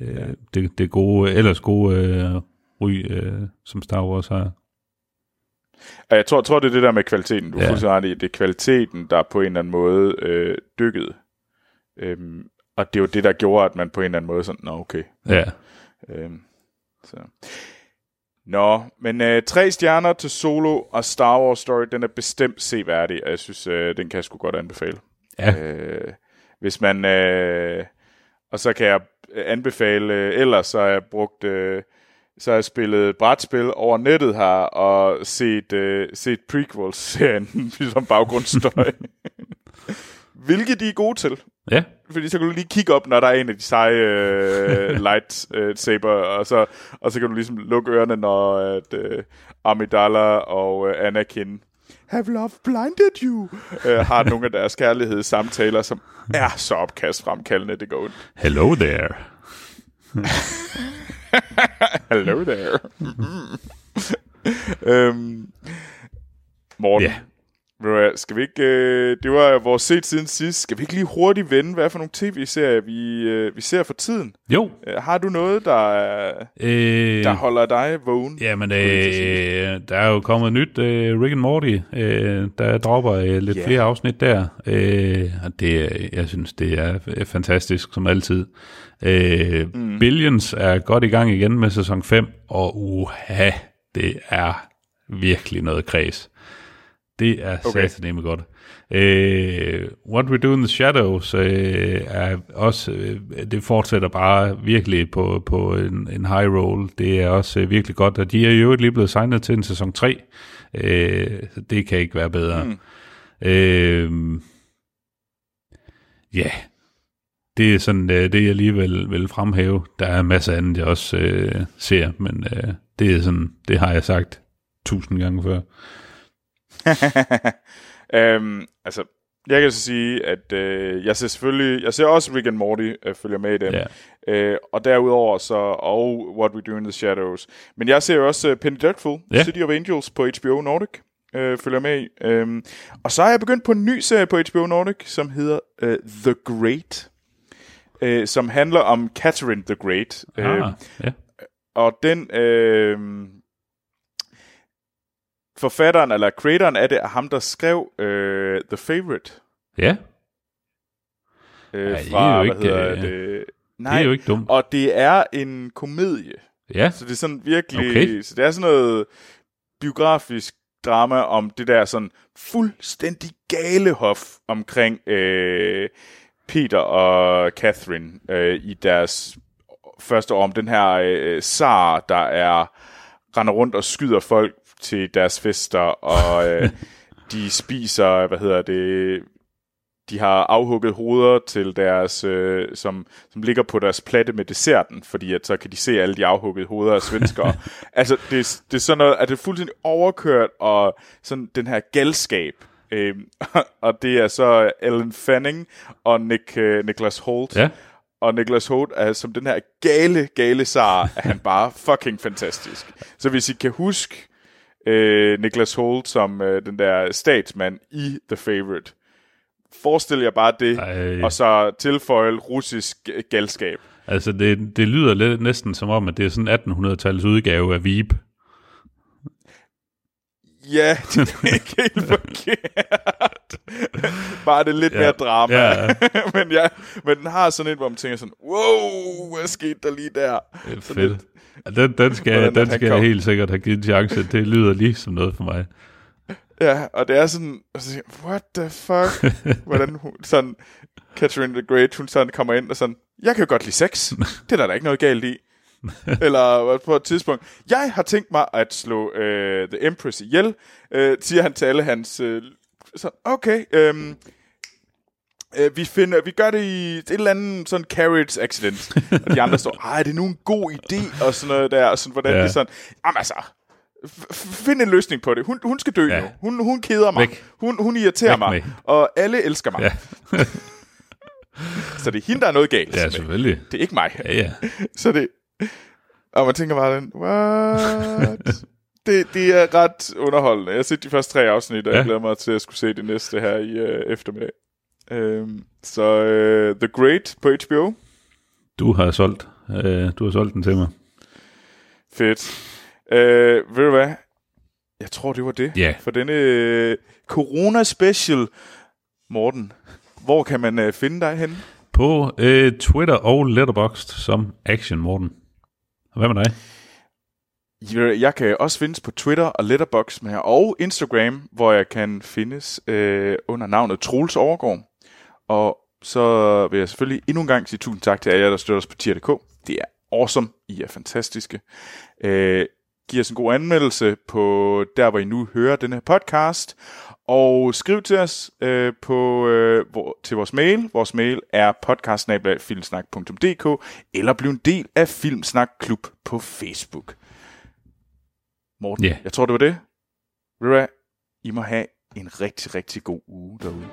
øh, Ja. det, det gode, ellers gode øh, ry, øh, som Star Wars har. Og jeg tror, tror, det er det der med kvaliteten. Du Ja. fuldstændig i. Det er kvaliteten, der på en eller anden måde øh, dykkede. Øhm, og det er jo det, der gjorde, at man på en eller anden måde sådan, nå okay. Ja, Øhm, så. Nå, men øh, tre stjerner til Solo og Star Wars Story, den er bestemt seværdig, og jeg synes, øh, den kan jeg sgu godt anbefale. ja, Øh, hvis man... Øh, Og så kan jeg anbefale, øh, ellers så har jeg brugt, øh, så har jeg spillet brætspil over nettet her, og set, øh, set prequels-serien som baggrundsstøj. Hvilket de er gode til. Ja, Fordi så kan du lige kigge op, når der er en af de seje øh, lightsaber, og så, og så kan du ligesom lukke ørerne, når at, øh, Amidala og øh, Anakin Have love blinded you? Øh, har nogle af deres kærlighedssamtaler, som er så opkastfremkaldende, det går ondt. hello there. Hello there. øhm, Morten, Ja. Skal vi ikke, øh, det var vores set siden sidst, skal vi ikke lige hurtigt vende, hvad for nogle tv-serier, vi, øh, vi ser for tiden? Jo, Øh, har du noget, der, er- øh, der holder dig vågen? Jamen, øh, der er jo kommet nyt øh, Rick and Morty. Øh, der dropper øh, lidt yeah. flere afsnit der. Øh, og det, jeg synes, det er fantastisk, som altid. Øh, mm. Billions er godt i gang igen med sæson 5, og uha, det er virkelig noget kreds. Det er Okay. sataneme godt. Øh, What We Do in the Shadows øh, er også, øh, det fortsætter bare virkelig på, på en, en high roll. Det er også øh, virkelig godt, og de er jo lige blevet signet til en sæson 3. Øh, så det kan ikke være bedre. Mm. Øh, ja, det er sådan øh, det, jeg lige vil, vil fremhæve. Der er masser andet, jeg også øh, ser, men øh, det er sådan, det har jeg sagt tusind gange før. øhm, altså, jeg kan så sige, at øh, jeg ser selvfølgelig, jeg ser også Rick and Morty, øh, følger med i dem. Ja. Øh, og derudover så, og What We Do in the Shadows. Men jeg ser også uh, Penny Dreadful, Ja. City of Angels på HBO Nordic, øh, følger med i. Øhm, og så er jeg begyndt på en ny serie på HBO Nordic, som hedder uh, The Great, øh, som handler om Catherine the Great. Øh, Ah, ja. og den øh, forfatteren, eller creatoren af det, er ham, der skrev øh, The Favorite. ja, Øh, Ja, det er jo hvad ikke, hedder øh, det? Nej, det er jo ikke dumt. og det er en komedie. Ja, Så det er sådan virkelig... Okay. Så det er sådan noget biografisk drama om det der sådan fuldstændig gale hof omkring øh, Peter og Catherine øh, i deres første år om den her øh, zar, der er render rundt og skyder folk til deres fester, og øh, de spiser, hvad hedder det, de har afhugget hoveder til deres, øh, som, som ligger på deres platte med desserten, fordi at så kan de se alle de afhuggede hoveder af svenskere. altså, det, det er sådan noget, at det er fuldstændig overkørt, og sådan den her galskab. Øhm, og det er så Ellen Fanning og Nick, øh, Nicholas Holt. ja. Og Nicholas Holt er som den her gale, gale zar, er han bare fucking fantastisk. Så hvis I kan huske øh, Nicholas Holt som øh, den der statsmand i The Favorite, forestil jer bare det, Ej. og så tilføje russisk galskab. Altså, det, det lyder lidt, næsten som om, at det er sådan 1800-tallets udgave af Veep. Ja, det er ikke helt forkert. Bare det er lidt Ja. mere drama. Ja. men, ja, men den har sådan en, hvor man tænker sådan, wow, hvad skete der lige der? Det er fedt. lidt- Ja, Den, den skal, Hvordan den skal jeg kom. helt sikkert have givet en chance. Det lyder lige som noget for mig. Ja, og det er sådan, og så siger, jeg, what the fuck? Hvordan hun, sådan, Catherine the Great, hun sådan kommer ind og sådan, jeg kan jo godt lide sex. Det er der da ikke noget galt i. Eller på et tidspunkt, jeg har tænkt mig at slå øh, The Empress ihjel, øh, siger han til alle hans, øh, så, okay, øhm, øh, vi, finder, vi gør det i et eller andet sådan carriage accident. og de andre står, ej, er det nu en god idé? Og sådan noget der, og sådan, hvordan Ja. det sådan, jamen altså, find en løsning på det. Hun, hun skal dø Ja. nu. Hun, hun keder mig. Væk. Hun, hun irriterer Væk mig. med. Og alle elsker mig. Ja. Så det er hende, der er noget galt Ja, med. selvfølgelig. Det er ikke mig. Ja, ja. Så det... Og man tænker bare, what? det, det er ret underholdende. Jeg har set de første tre afsnit, og. Ja. jeg glæder mig til at skulle se det næste her i øh, eftermiddag. Øhm, så øh, The Great på HBO. Du har solgt, øh, du har solgt den til mig. Fedt. Øh, ved du hvad? Jeg tror, det var det. Ja. For denne øh, Corona-special, Morten. Hvor kan man øh, finde dig henne? På øh, Twitter og Letterboxd som Action Morten. Hvad med dig? Jeg kan også findes på Twitter og Letterboxd med og Instagram, hvor jeg kan findes øh, under navnet Troels Overgaard. Og så vil jeg selvfølgelig endnu en gang sige tusind tak til alle jer, der støtter os på tier.dk. Det er awesome. I er fantastiske. Øh, giv os en god anmeldelse på der, hvor I nu hører den her podcast. Og skriv til os øh, på øh, hvor, til vores mail. Vores mail er podcastsnabla.filmsnak.dk eller bliv en del af Filmsnak Klub på Facebook. Morten, Ja. jeg tror, det var det. Hvad? I må have en rigtig, rigtig god uge derude.